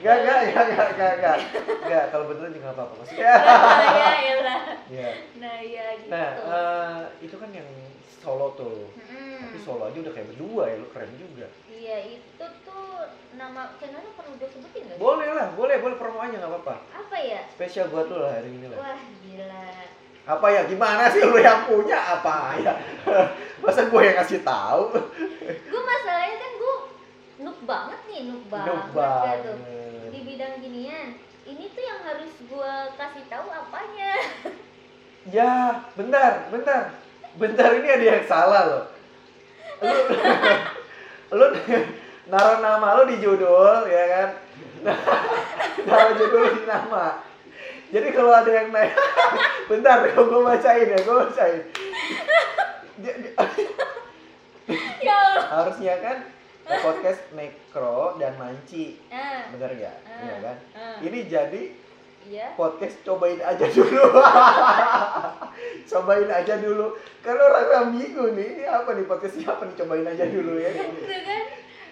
nggak nggak nggak nggak nggak nggak nggak kalau beneran juga nggak apa-apa maksudnya. ya elah ya. nah ya gitu Nah eh, itu kan yang solo tuh. Mm-mm. Tapi solo aja udah kayak berdua ya, lu keren juga. Iya itu tuh nama channelnya perlu gue sebutin nggak? Boleh lah, boleh, boleh promo aja nggak apa-apa. Apa ya? Spesial buat lu lah hari ini lah. Wah gila. Apa ya? Gimana sih lu yang punya apa ya? Masa gue yang ngasih tahu? Gue masalahnya kan gue noob banget nih, noob banget, Noob gitu. banget. Di bidang ginian. Ini tuh yang harus gue kasih tahu apanya. Ya, bentar, bentar. bentar ini ada yang salah loh lu lu naruh nama lu di judul ya kan naruh judul di nama jadi kalau ada yang naik bentar gue bacain ya gue bacain. Ya Allah. harusnya kan podcast Nekro dan Manci. Ah. Bener nggak? Ah. Iya kan? Ah. ini jadi iya. podcast cobain aja dulu. Cobain aja dulu. Kalau orang ambigu nih ini apa nih podcastnya apa nih? Cobain aja dulu ya Gitu kan?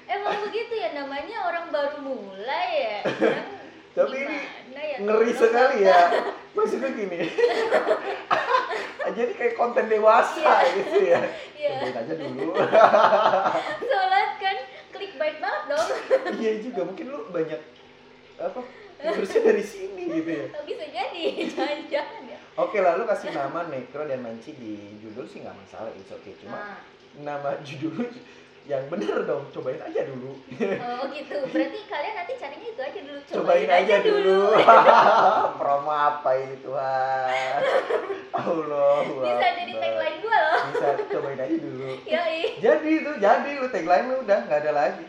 Emang begitu ya namanya orang baru mulai ya. Orang Tapi ini gimana? ya, ngeri sekali ya. maksudnya gini. Jadi kayak konten dewasa Iya. gitu ya. Iya. cobain aja dulu. Sholat kan clickbait banget dong. Iya juga mungkin lu banyak apa harusnya dari sini gitu ya. Bisa jadi jangan-jangan ya. Oke lah lu kasih nama Nekro dan Manci di judul sih nggak masalah it's okay. Cuma nah, nama judul yang bener dong cobain aja dulu. Oh gitu. Berarti kalian nanti carinya itu aja dulu. Cobain, aja, dulu, promo apa ini Tuhan? Allah bisa jadi tagline gua loh. Bisa cobain aja dulu. Yoi. Jadi itu jadi lu tagline lu udah nggak ada lagi.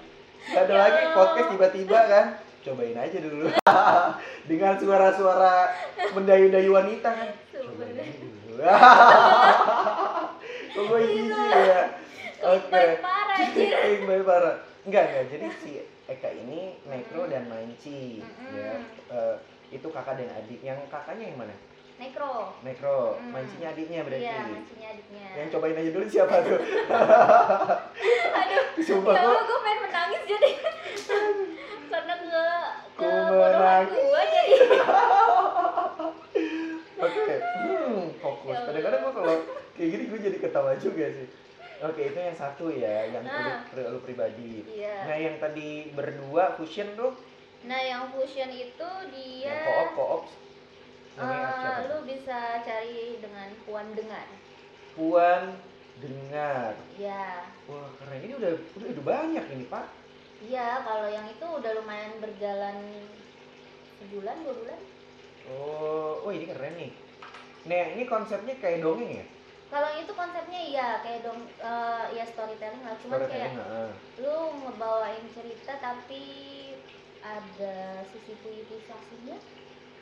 Nggak ada Ya lagi podcast tiba-tiba kan. Cobain aja dulu. Dengan suara-suara mendayu-dayu wanita kan. Cobain aja dulu. Gue jijik ya oke. clickbait parah anjir. Parah. Enggak enggak. Jadi si Eka ini Nekro dan Manci ya. Eh, itu kakak dan adik. Yang kakaknya yang mana? Nekro Nekro Mm. Mancinya adiknya berarti. Iya mancingnya adiknya. Yang cobain aja dulu siapa tuh? Aduh sumpah ya gue pengen menangis jadi. Karena ke ke bodohan gua jadi. Oke, hmm, fokus. Ya Kadang-kadang gua kalau kayak gini gue jadi ketawa juga sih. Oke, itu yang satu ya, yang Nah. lu, lu pribadi. iya Nah, yang tadi berdua fusion tuh, nah yang fusion itu dia yang koop koop. Siapa? lu bisa cari dengan puan dengar Puan dengar. ya Wah, keren. Ini udah udah, udah banyak ini, Pak. iya kalau yang itu udah lumayan berjalan sebulan dua bulan Oh, oh ini keren nih. Nah, ini konsepnya kayak dongeng ya? Kalau itu konsepnya iya kayak dong eh, ya storytelling lah cuman kayak heeh. lu ngebawain cerita tapi ada sisi puitisasinya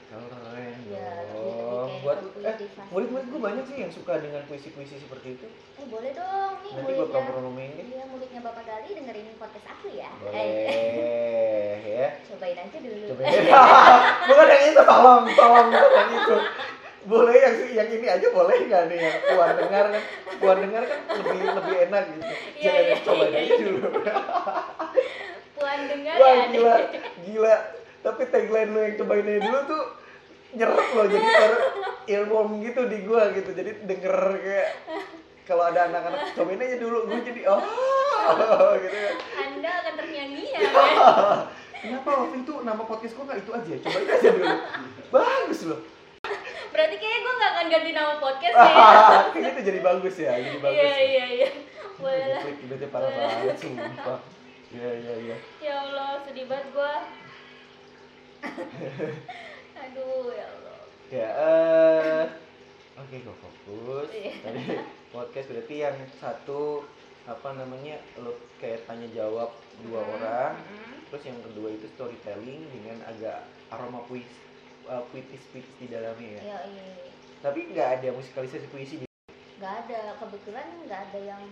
Keren Ya, dong. kayak Buat eh murid-murid gue banyak sih yang suka dengan puisi-puisi seperti itu. eh boleh dong nih Nanti gue promoin iya muridnya bapak Gali dengerin podcast aku ya Eh, Boleh ya. cobain aja dulu Coba Bukan yang itu tolong, tolong bukan yang itu. Boleh yang yang ini aja boleh nggak nih yang puan dengar kan? Puan dengar kan lebih lebih enak gitu. Iya, Jangan iya, coba iya, aja dulu. puan dengar Wah ya gila, gila. Tapi tagline lu yang cobain aja dulu tuh nyerap loh jadi ter ilmu gitu di gua gitu. Jadi denger kayak kalau ada anak-anak cobain aja dulu gue jadi oh gitu kan. anda akan ternyanyi ya Kenapa waktu itu nama podcast gua nggak itu aja? Cobain aja dulu. Bagus loh. Berarti kayaknya gue gak akan ganti nama podcast ya Kayaknya itu jadi bagus ya, jadi bagus. iya ya. iya iya boleh lah berarti parah banget sumpah. Iya iya iya. ya Allah sedih banget gue aduh ya Allah Ya eh Oke, gue fokus. Iya. Tadi podcast berarti yang satu apa namanya lo kayak tanya jawab dua Mm-mm, orang mm-mm. terus yang kedua itu storytelling dengan agak aroma puis uh, puitis puitis di dalamnya ya ya iya tapi nggak ada musikalisasi puisi di nggak ada kebetulan nggak ada yang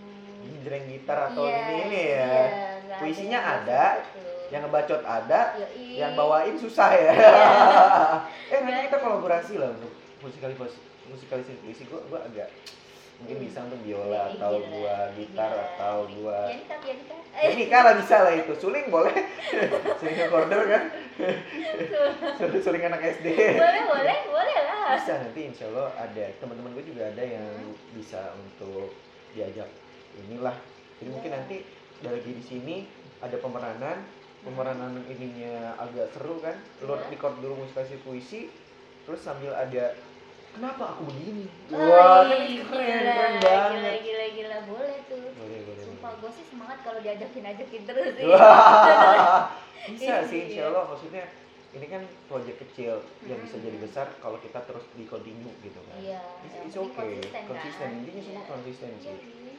jreng gitar atau Iya, ini ini ya iya, nggak Puisinya ada, gitu. yang ngebacot ada yang bawain susah ya Iya. eh nanti kita ada. kolaborasi lah untuk musikalisasi musikalisasi puisi gua gua agak mungkin bisa untuk biola Iya, atau gila, gua gitar gila. atau gua ya nikah ya nikah ya nikah lah bisa lah itu. Suling boleh. Suling recorder kan? Suling, suling anak SD boleh boleh boleh lah. Bisa nanti insya Allah ada. Teman-teman gue juga ada yang Hmm. bisa untuk diajak inilah. Jadi mungkin Iya. nanti lagi di sini ada pemeranan. Pemeranan ininya agak seru kan? Lo Iya. record dulu musikasi puisi terus sambil ada kenapa aku begini wah kan ini keren gila, keren gila banget gila gila boleh tuh boleh boleh sumpah gue sih semangat kalau diajakin ajakin terus sih bisa Iya, sih iya. insya Allah maksudnya ini kan proyek kecil yang bisa jadi Hmm. besar kalau kita terus di continue gitu kan iya It's, it's okay, konsisten, konsisten. kan? Intinya semua Iya. konsisten sih. sih.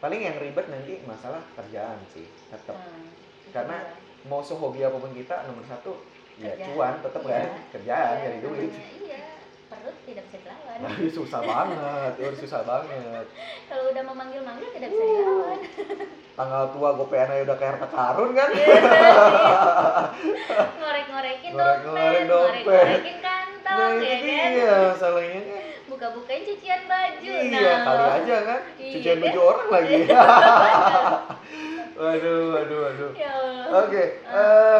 Paling yang ribet nanti masalah kerjaan sih, tetap. Itu Karena. Mau sehobi apa pun kita, nomor satu ya Kerjaan. cuan, tetap Iya. kan kerjaan cari duit. namanya- iya perut tidak bisa dilawan susah banget, itu susah banget. kalau udah memanggil manggil tidak bisa dilawan Tanggal tua gopean aja udah kayak harta karun kan? ngorek-ngorekin Ngorek-ngorek dompet dompet. ngorek-ngorekin kantong Nah, ya itu kan dia masalahnya kan. buka-bukain cucian baju Iya, nah kali aja kan. Iya, Cucian kan? baju orang lagi. waduh, waduh, waduh. ya Oke, Ah. eh,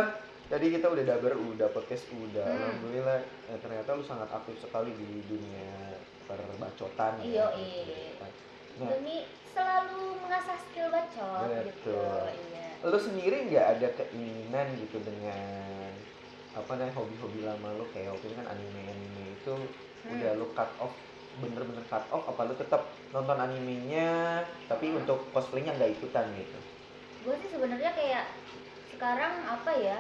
tadi kita udah dabar, udah podcast udah. Hmm. Alhamdulillah, eh, ternyata lu sangat aktif sekali di dunia perbacotan. Iya, ya. iya. Nah, demi selalu mengasah skill bacot gitu Betul. iya lu sendiri nggak ada keinginan gitu dengan apa namanya hobi-hobi lama lu kayak waktu itu kan anime-anime itu Hmm. udah lu cut off bener-bener cut off apa lu tetap nonton animenya tapi Hmm. untuk cosplaynya nggak ikutan gitu gue sih sebenarnya kayak sekarang apa ya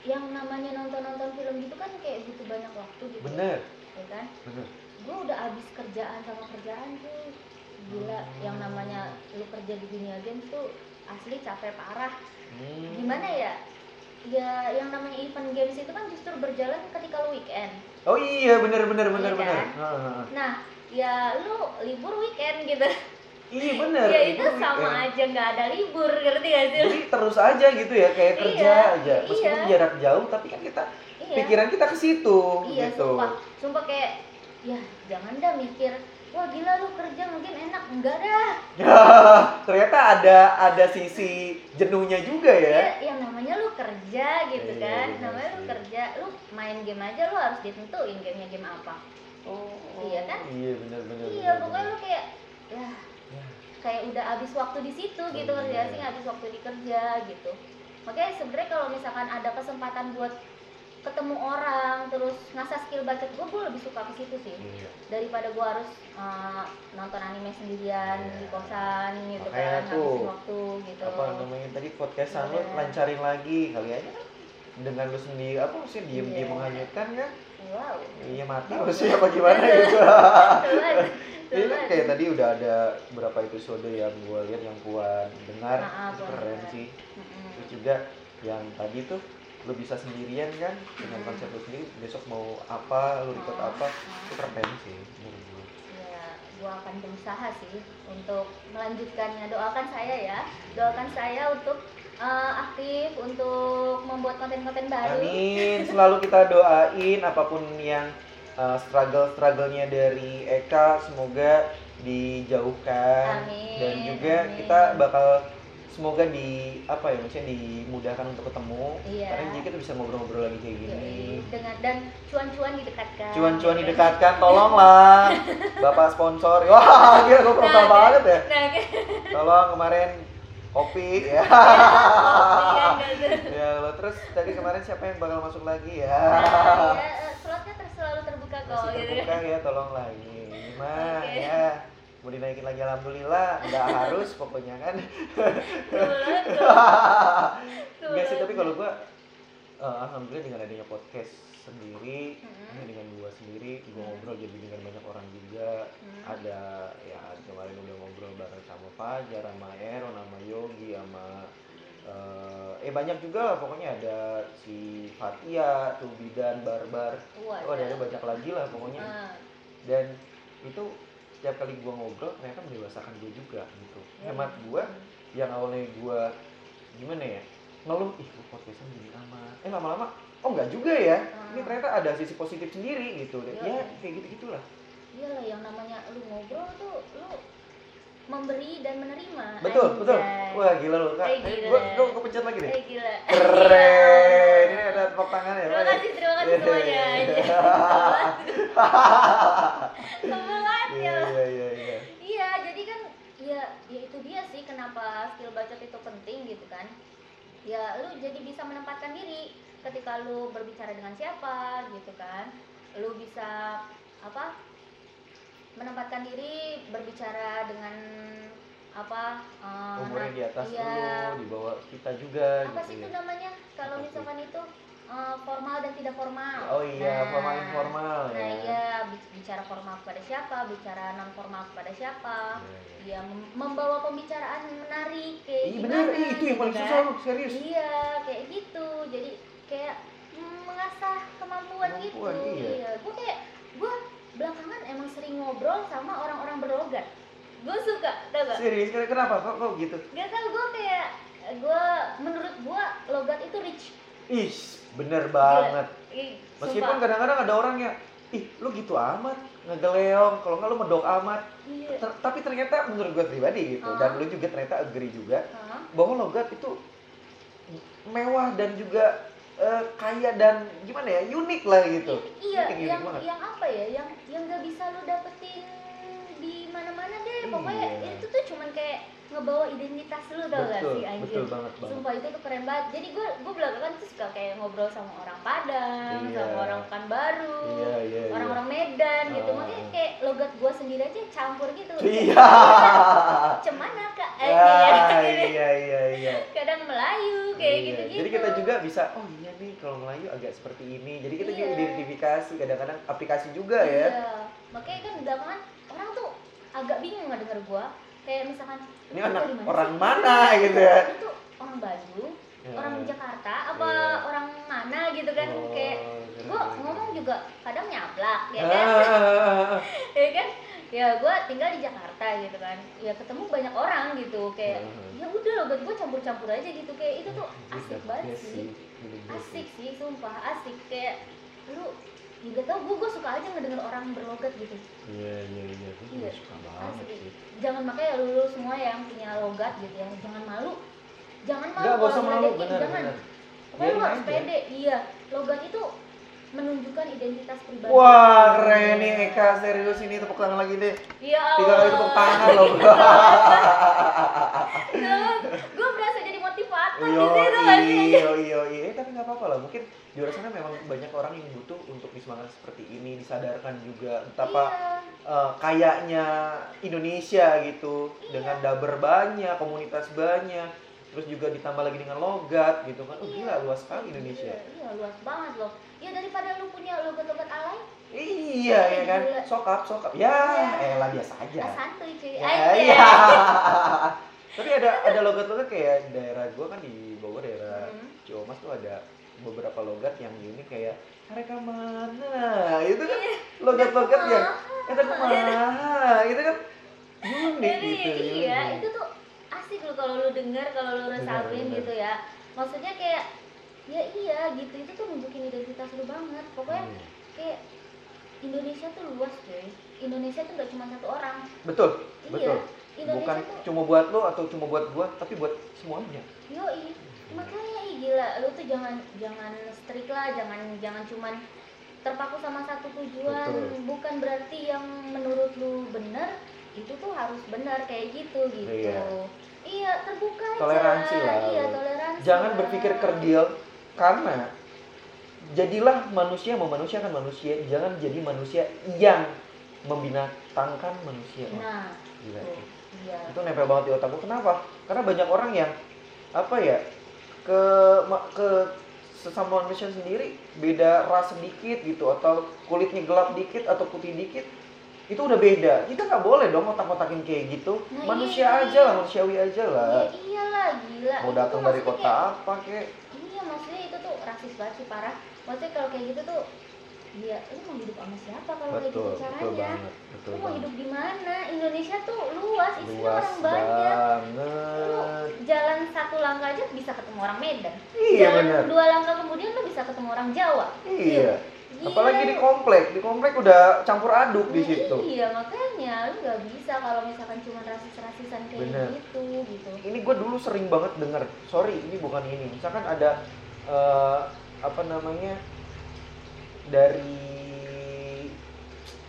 yang namanya nonton-nonton film gitu kan kayak butuh banyak waktu gitu. Bener. Ya kan? Bener. Gue udah abis kerjaan sama kerjaan tuh. Gila Hmm. yang namanya lu kerja di dunia games tuh asli capek parah. Hmm. gimana ya? Ya yang namanya event games itu kan justru berjalan ketika lu weekend. Oh iya bener bener bener Iya bener. kan? Nah ya lu libur weekend gitu iya bener ya itu weekend. sama aja nggak ada libur ngerti gak sih lu? jadi terus aja gitu ya kayak Iya, kerja aja meskipun iya. jarak jauh tapi kan kita iya pikiran kita ke situ iya gitu sumpah sumpah kayak ya jangan dah mikir wah gila lu kerja mungkin enak enggak dah ternyata ada ada sisi jenuhnya juga ya ya yang namanya lu kerja gitu Iya, kan benar namanya lu sih. kerja lu main game aja lu harus ditentuin gamenya game apa oh Iya kan? iya benar benar iya benar, pokoknya benar. lu kayak ya Ya, kayak udah habis waktu di situ gitu Iya. kerja sih habis waktu di kerja gitu makanya sebenarnya kalau misalkan ada kesempatan buat ketemu orang terus ngasah skill baca gue gue lebih suka ke situ sih iya. daripada gue harus uh, nonton anime sendirian di Iya. kosan gitu Makanya kan ngabisin waktu gitu apa namanya tadi podcastan lu Iya. lancarin lagi kali aja kan dengan lu sendiri apa sih diem diem Iya. menghanyutkan kan wow. iya mati maksudnya apa gimana gitu. Ini kan kayak tadi udah ada beberapa episode yang gua lihat yang puan dengar Nah, itu keren sih. Mm-mm. terus juga yang tadi tuh lu bisa sendirian kan dengan konsep lu sendiri besok mau apa lu record Oh, apa oh. itu keren sih menurut gua. Ya gua akan berusaha sih untuk melanjutkannya doakan saya ya. Doakan saya untuk uh, aktif untuk membuat konten-konten baru. Amin. Selalu kita doain apa pun yang struggle strugglenya dari Eka semoga dijauhkan. Amin, dan juga amin. kita bakal semoga di apa ya maksudnya dimudahkan untuk ketemu. Iya. karena jadi kita bisa ngobrol-ngobrol lagi kayak gini. Dengan dan cuan-cuan didekatkan. Cuan-cuan didekatkan tolonglah. Bapak sponsor. Wah gila gue frontal Nah, banget ya. nah tolong kemarin kopi. Ya ya lo terus tadi kemarin siapa yang bakal masuk lagi ya? Nah, ya, eh, slotnya terus selalu terbuka kok masih gitu. terbuka ya tolonglah ini ini. Mah Oke. ya? Mau dinaikin lagi alhamdulillah. Nggak harus pokoknya kan. Enggak sih tapi kalau gua eh, alhamdulillah dengan adanya podcast sendiri Mm-mm. ini dengan gua sendiri gua ngobrol jadi dengan banyak orang juga. Hmm. ada ya kemarin udah ngobrol bareng sama Fajar sama Ero sama Yogi sama eh, eh banyak juga lah. Pokoknya ada si Fatia tuh Bidan Barbar. Oh ada, ada banyak lagi lah pokoknya. Ah, dan itu setiap kali gua ngobrol ternyata mendewasakan gue juga gitu. Ya. hemat gua yang awalnya gua gimana ya ngeluh ih kok podcastan gini amat eh lama-lama? Oh enggak juga ya. Ini Ah. ternyata ada sisi positif sendiri gitu. Iya. ya kayak gitu gitulah iyalah yang namanya lu ngobrol tuh lu memberi dan menerima. Betul betul. Anjay. wah gila lu kak. Eh, gila. gua gua gua pencet lagi deh eh gila. Keren. Ini ada tepuk tangan ya terima ya? kasih terima kasih semuanya anjay. Sebel banget iya ya. iya iya iya. Iya jadi kan ya ya itu dia sih kenapa skill bacot itu penting gitu kan. Ya lu jadi bisa menempatkan diri ketika lu berbicara dengan siapa gitu kan. Lu bisa apa menempatkan diri berbicara dengan apa eh, umurnya di atas iya. lu di bawah kita juga apa sih gitu itu ya namanya kalau misalkan itu eh, formal dan tidak formal oh iya Nah, formal informal nah ya iya bi- bicara formal kepada siapa bicara non formal kepada siapa Iya, iya. ya mem- membawa pembicaraan menarik kayak Iya benar, gimana, Ih, itu yang paling gitu susah kan. lu, serius. iya kayak gitu jadi kayak mm, mengasah kemampuan, Kemampuan, gitu iya. gue kayak gue belakangan emang sering ngobrol sama orang-orang berlogat gue suka tau gak Serius, kenapa kok kok gitu? gak tau gue kayak gue menurut gue logat itu rich Ih, bener banget. Ih, Meskipun kadang-kadang ada orang yang, ih lu gitu amat, ngegeleong, kalau nggak lu medok amat. iya Ter- tapi ternyata menurut gue pribadi gitu, Ah. dan lu juga ternyata agree juga, Hah? bahwa logat itu mewah dan juga eh, kaya dan gimana ya, unik lah gitu. Iya Unik, yang yang apa ya yang yang gak bisa lu dapetin di mana-mana deh pokoknya Iya. itu tuh cuman kayak ngebawa identitas lu tau gak Betul, sih anjir betul banget banget. Sumpah itu tuh keren banget. Jadi gue gue belakangan tuh suka kayak ngobrol sama orang Padang, Iya. sama orang Pekanbaru, Iya, iya, iya. orang-orang Medan gitu. Ah. Makanya kayak logat gue sendiri aja campur gitu. Iya. Cemana kak? Ya, Anjir. iya iya iya. Kadang Melayu kayak Iya, gitu-gitu. Jadi kita juga bisa, oh iya nih kalau Melayu agak seperti ini. Jadi kita juga Iya. identifikasi, kadang-kadang aplikasi juga ya. Iya. Makanya kan belakangan orang tuh agak bingung nggak denger gue. Kayak misalkan Ini "Lu anak orang sih?" mana Iya, gitu ya. Tuh orang Bandung, Ya. orang Jakarta, apa Iya. orang mana gitu kan? Oh, kayak keren, gue keren, ngomong keren. juga kadang nyablak ya kan Ah, ya kan ya gue tinggal di Jakarta gitu kan ya ketemu banyak orang gitu kayak ya udah logat gue campur-campur aja gitu kayak itu tuh asik Iya banget sih, iya asik sih sumpah asik kayak lu juga tau gue gue suka aja ngedenger orang berlogat gitu Iya iya iya, gue juga Iya, suka banget asli. sih. jangan makanya lu, lu semua yang punya logat gitu ya jangan malu jangan malu Enggak, gak usah kalau malu, benar jangan benar. pokoknya lu harus pede iya logat itu menunjukkan identitas pribadi Wah keren nih Eka, serius ini tepuk tangan lagi deh. Iya Tiga kali tepuk tangan loh. gue berasa jadi motivator di Yo situ kan iyo iyo iyo, eh, tapi nggak apa-apa lah. Mungkin di luar sana memang banyak orang yang butuh untuk disemangat seperti ini, disadarkan juga betapa Iya. eh, kayaknya Indonesia gitu Iya. dengan daber banyak, komunitas banyak, terus juga ditambah lagi dengan logat gitu kan. Oh Iya. gila luas sekali Indonesia. Iya, iya, luas banget loh. Ya daripada lu punya logat-logat alay, Iya ya kan, Gila. sokap sokap. Ya, Iya. elah biasa aja. ah, santuy cuy. Ya, iya. Tapi ada ada logat-logat kayak daerah gua kan di Bogor daerah Hmm. Ciamas tuh ada beberapa logat yang unik kayak mereka mana itu kan logat-logat yang kata kumaha itu kan unik gitu iya, unik. itu tuh asik lu kalau lu denger, kalau lu bener. gitu ya. Maksudnya kayak ya iya gitu, itu tuh nunjukin identitas lu banget. Pokoknya Hmm. kayak Indonesia tuh luas cuy. Indonesia tuh gak cuma satu orang. betul Iya. betul Indonesia bukan tuh cuma buat lo atau cuma buat gua tapi buat semuanya Yoi, makanya ih gila, lu tuh jangan jangan strict lah, jangan jangan cuman terpaku sama satu tujuan. Betul. Bukan berarti yang menurut lu benar itu tuh harus benar kayak gitu gitu. Iya. Iya, terbuka aja. Toleransi lah. Iya, toleransi. jangan lah. berpikir kerdil karena jadilah manusia memanusiakan manusia jangan jadi manusia yang membinatangkan manusia Nah, Gila sih. iya. itu nempel banget di otakku kenapa karena banyak orang yang apa ya ke ke sesama manusia sendiri beda ras sedikit gitu atau kulitnya gelap dikit atau putih dikit itu udah beda kita nggak boleh dong otak-otakin kayak gitu Nah, manusia iya. aja lah manusiawi aja lah Iya, iyalah gila. mau datang dari kota kayak- apa kek Iya, maksudnya itu tuh rasis banget sih parah. Maksudnya kalau kayak gitu tuh Iya, lu mau hidup sama siapa kalau kayak gitu caranya? betul banget betul Lu mau banget hidup di mana? Indonesia tuh luas, isinya luas orang banyak. banget Jalan satu langkah aja bisa ketemu orang Medan. iya Jalan benar dua langkah kemudian lu bisa ketemu orang Jawa. iya Gila. apalagi di komplek di komplek udah campur aduk di Nah, situ Iya, makanya lu nggak bisa kalau misalkan cuma rasis-rasisan kayak Bener. gitu gitu. ini gue dulu sering banget denger sorry ini bukan ini misalkan ada eh, apa namanya dari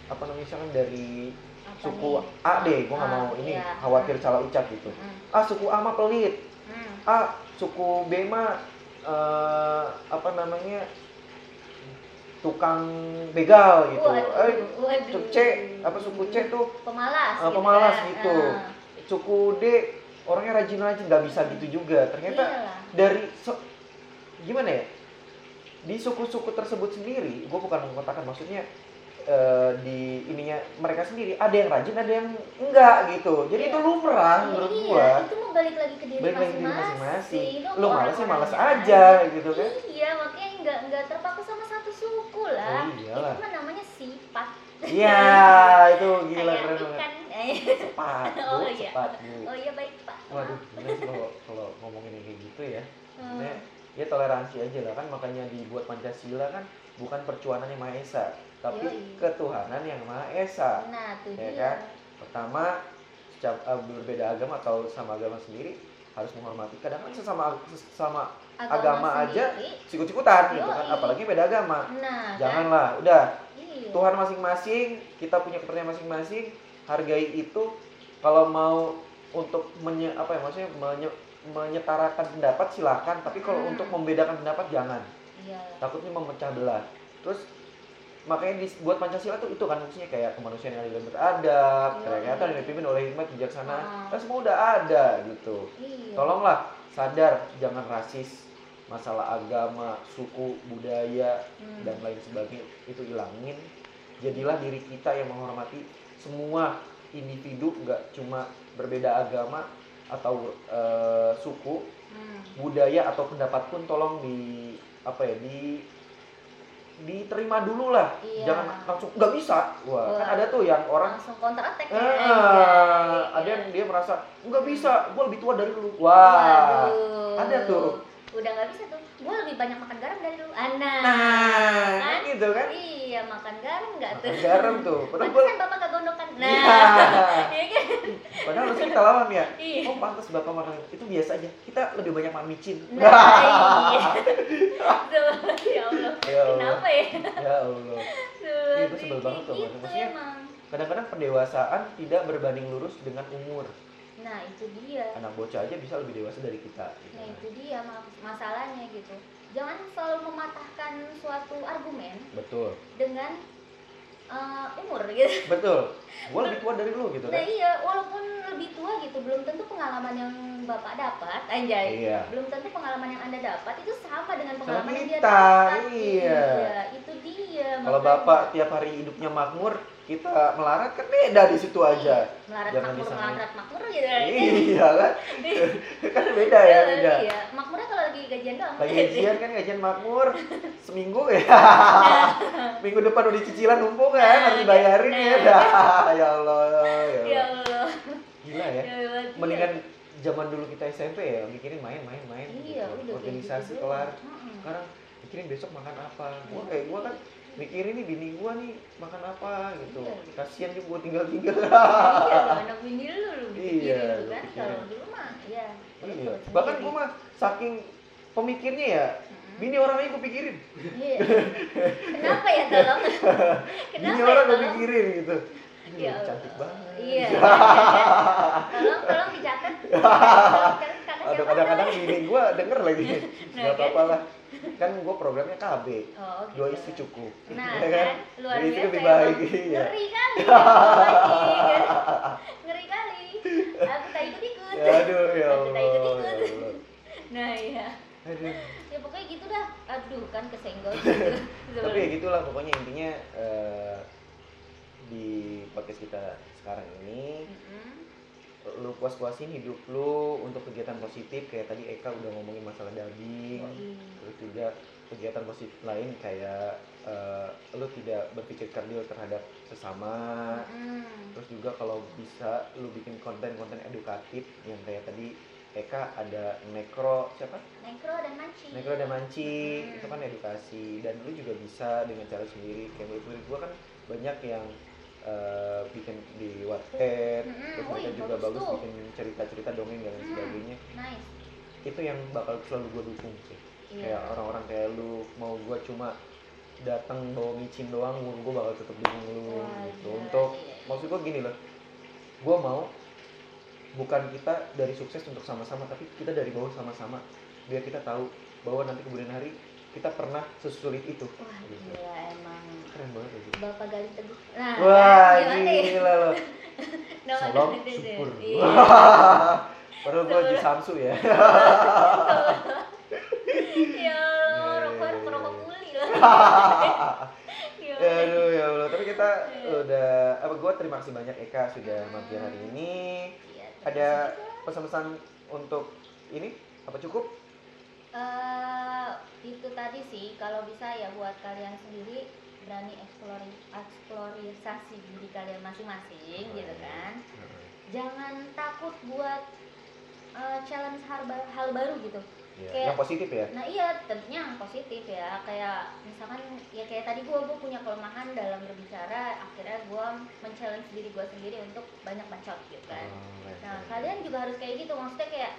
apa namanya misalkan dari Apa suku nih? A deh gue nggak Ah, mau ini iya. khawatir salah ucap gitu Hmm, ah suku A mah pelit hmm. A suku B mah eh, apa namanya tukang begal gitu Waduh, eh waduh. suku C apa suku C tuh pemalas Ah, pemalas kan. gitu. Ah. suku D orangnya rajin-rajin nggak bisa gitu juga ternyata Iyalah. dari so- gimana ya di suku-suku tersebut sendiri gue bukan mengatakan maksudnya eh, di ininya mereka sendiri ada yang rajin ada yang enggak gitu jadi itu lumrah menurut iya, gua itu mau balik lagi ke diri masing-masing. lu males sih males orang-orangnya aja gitu kan Iya, makanya nggak nggak terpaku sama satu suku lah. Oh, iyalah. Itu mah namanya sifat. iya itu gila keren banget ikan. cepat Oh, iya. cepat bu Oh iya baik pak. waduh kalau kalau ngomongin kayak gitu ya Hmm. Ya toleransi aja lah kan makanya dibuat Pancasila kan bukan percuanan yang Maha Esa tapi Yoi. ketuhanan yang Maha Esa Nah, Ya dia. kan? pertama eh, berbeda agama atau sama agama sendiri harus menghormati kadang kan sesama sesama agama aja sendiri, sikut-sikutan gitu kan Yoi. apalagi beda agama Nah, kan? janganlah udah Iya. Tuhan masing-masing kita punya kepercayaan masing-masing hargai itu kalau mau untuk menye, apa ya maksudnya menye- menyetarakan pendapat silahkan tapi kalau Hmm. untuk membedakan pendapat jangan Iya. takutnya memecah belah terus makanya dibuat Pancasila tuh itu kan maksudnya kayak kemanusiaan yang adil beradab Yoi. kerakyatan yang dipimpin oleh hikmat bijaksana Ah. kan semua udah ada gitu Iya. tolonglah sadar jangan rasis masalah agama suku budaya Hmm. dan lain sebagainya itu hilangin jadilah diri kita yang menghormati semua individu nggak cuma berbeda agama atau eh, suku Hmm. budaya atau pendapat pun tolong di apa ya di diterima dulu lah Iya. jangan langsung nggak bisa wah, kan ada tuh yang orang langsung counter attack ya. eh, Iya, ada yang dia merasa nggak bisa gue lebih tua dari lu wah Waduh. ada tuh. Udah nggak bisa tuh. Gue lebih banyak makan garam dari lu. Ana. nah kan gitu kan Iya, makan garam nggak tuh? Makan garam tuh padahal Pantesan bapak gak gondokan. Nah. Iya. Iya kan? Padahal harusnya kita lawan ya. Iya. Oh pantas bapak makan itu biasa aja. Kita lebih banyak makan micin. Nah, iya. Ya Allah. Ya Allah. Kenapa ya? Ya Allah. Iya, gua sebel banget tuh, gitu maksudnya- emang. Kadang-kadang pendewasaan tidak berbanding lurus dengan umur. Nah, itu dia. Anak bocah aja bisa lebih dewasa dari kita. gitu Nah, itu dia ma- masalahnya gitu. Jangan selalu mematahkan suatu argumen Betul. dengan eh, umur gitu. Betul. Gua lebih tua dari lu gitu Nah kan. iya, walaupun lebih tua gitu, belum tentu pengalaman yang bapak dapat, anjay. Iya. Belum tentu pengalaman yang anda dapat itu sama dengan Sama pengalaman yang dia kita, dapat. iya. itu dia. Kalau bapak tiap hari hidupnya makmur, kita melarat kan beda di situ aja. melarat jangan makmur, disamain. melarat makmur gitu. Iya kan? kan beda ya, beda. Iya, makmurnya kalau lagi gajian doang. lagi gajian kan gajian makmur seminggu ya minggu depan udah cicilan numpuk kan harus dibayarin ya dah ya Allah ya Ya Allah gila ya Ya mendingan zaman dulu kita SMP ya mikirin main main main Iya, gitu. udah kayak organisasi gitu kelar sekarang mikirin besok makan apa gua Iya. kayak gua kan mikirin nih bini gua nih makan apa gitu Iya. kasihan juga gua tinggal tinggal Iya, anak bini lu lu Iya, lu lu kan. Kalau dulu mah ya. iya betul, bahkan gua mah saking pemikirnya ya bini orang lain gua pikirin Iya. Kenapa ya tolong? Bini Kenapa orang ya gue pikirin gitu. Ini Ya cantik banget. Iya. tolong tolong dicatat. Kadang-kadang bini gue denger lagi. Nah, Gak kan? apa-apa lah. Kan gue programnya KB. Oh, Dua gitu. istri cukup. Nah, Ya kan? Luar Dua istri lebih baik. emang. Iya. Ngeri kali. kan? Ngeri kali. Aku tak ikut-ikut. Ya, aduh ya Aku tak ya. Nah, iya. Aduh. Ya pokoknya gitu dah. Aduh, kan kesenggol gitu. Tapi ya gitulah pokoknya intinya eh, di podcast kita sekarang ini Mm-mm. Lu puas-puasin hidup lu untuk kegiatan positif kayak tadi Eka udah ngomongin masalah daging Yoi. terus juga kegiatan positif lain kayak eh, lu tidak berpikir kerdil terhadap sesama Mm-mm. terus juga kalau bisa lu bikin konten-konten edukatif yang kayak tadi Eka ada nekro siapa Nekro dan manci. nekro dan manci Hmm. itu kan edukasi dan lu juga bisa dengan cara sendiri kayak murid-murid gua kan banyak yang eh, bikin di Wattpad Mm-mm, terus wih, mereka juga bagus bagus bikin cerita-cerita dongeng dan lain Hmm. sebagainya Nice. itu yang bakal selalu gua dukung sih Iya. kayak orang-orang kayak lu mau gua cuma datang bawa micin doang gua bakal tetap dukung lu Wah, gitu iya, untuk iya, iya. maksud gua gini loh gua mau bukan kita dari sukses untuk sama-sama tapi kita dari bawah sama-sama biar kita tahu bahwa nanti kemudian hari kita pernah sesulit itu wah Gitu. gila emang keren banget ya, sih bapak gali teguh nah wah gimana ya? gila loh Nama Salam itu, syukur iya. Padahal gue di Samsu ya ya Allah, Iya, rokok rokok kuli lah Ya Ya, Allah. Aduh ya Allah, tapi kita Iya. udah apa gue terima kasih banyak Eka sudah mampir hari ini. Terima Ada pesan-pesan untuk ini apa cukup? Eh, itu tadi sih kalau bisa ya buat kalian sendiri berani eksplori eksplorisasi diri kalian masing-masing Oh, gitu iya. kan jangan takut buat eh, challenge hal, ba- hal baru gitu Ya, Kayak- yang positif ya. nah iya tentunya yang positif ya kayak misalkan ya kayak tadi gue gue punya kelemahan dalam berbicara akhirnya gue men-challenge diri gue sendiri untuk banyak bacot gitu kan Oh, Nah, kalian juga harus kayak gitu. Maksudnya kayak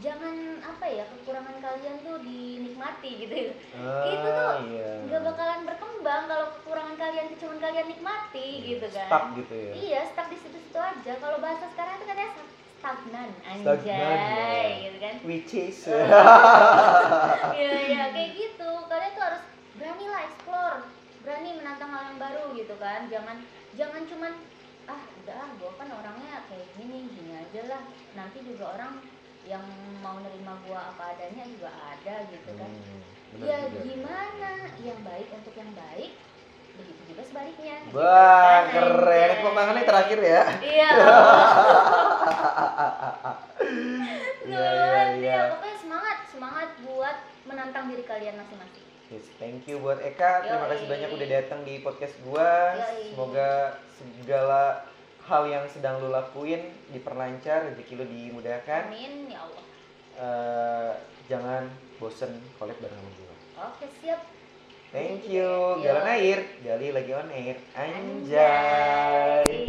jangan apa ya kekurangan kalian tuh dinikmati gitu. Ah, itu tuh iya. Nggak bakalan berkembang kalau kekurangan kalian tuh cuma kalian nikmati gitu kan. Stuck gitu ya. Iya, stuck di situ-situ aja. Kalau bahasa sekarang itu katanya stag- stagnan, anjay, Stagnan, ya. gitu kan. Which is Iya, iya, kayak gitu. Kalian tuh harus berani lah explore, berani menantang hal yang baru gitu kan. Jangan jangan cuman ah udah gue kan orangnya kayak gini gini aja lah nanti juga orang yang mau nerima gua apa adanya juga ada gitu kan Hmm, ya juga. gimana yang baik untuk yang baik begitu juga sebaliknya gitu Wah, kan, keren. Tepuk tangannya terakhir ya. iya Iya, iya, iya. pokoknya semangat semangat buat menantang diri kalian masing-masing Yes, thank you buat Eka. Terima Yoi. kasih banyak udah datang di podcast gua. Yoi. Semoga segala hal yang sedang lu lakuin diperlancar, rezeki lu dimudahkan. amin ya Allah Eh, jangan bosen collab bareng sama gua. oke siap Thank you. Galon air, gali lagi on air. Anjay. Anjay.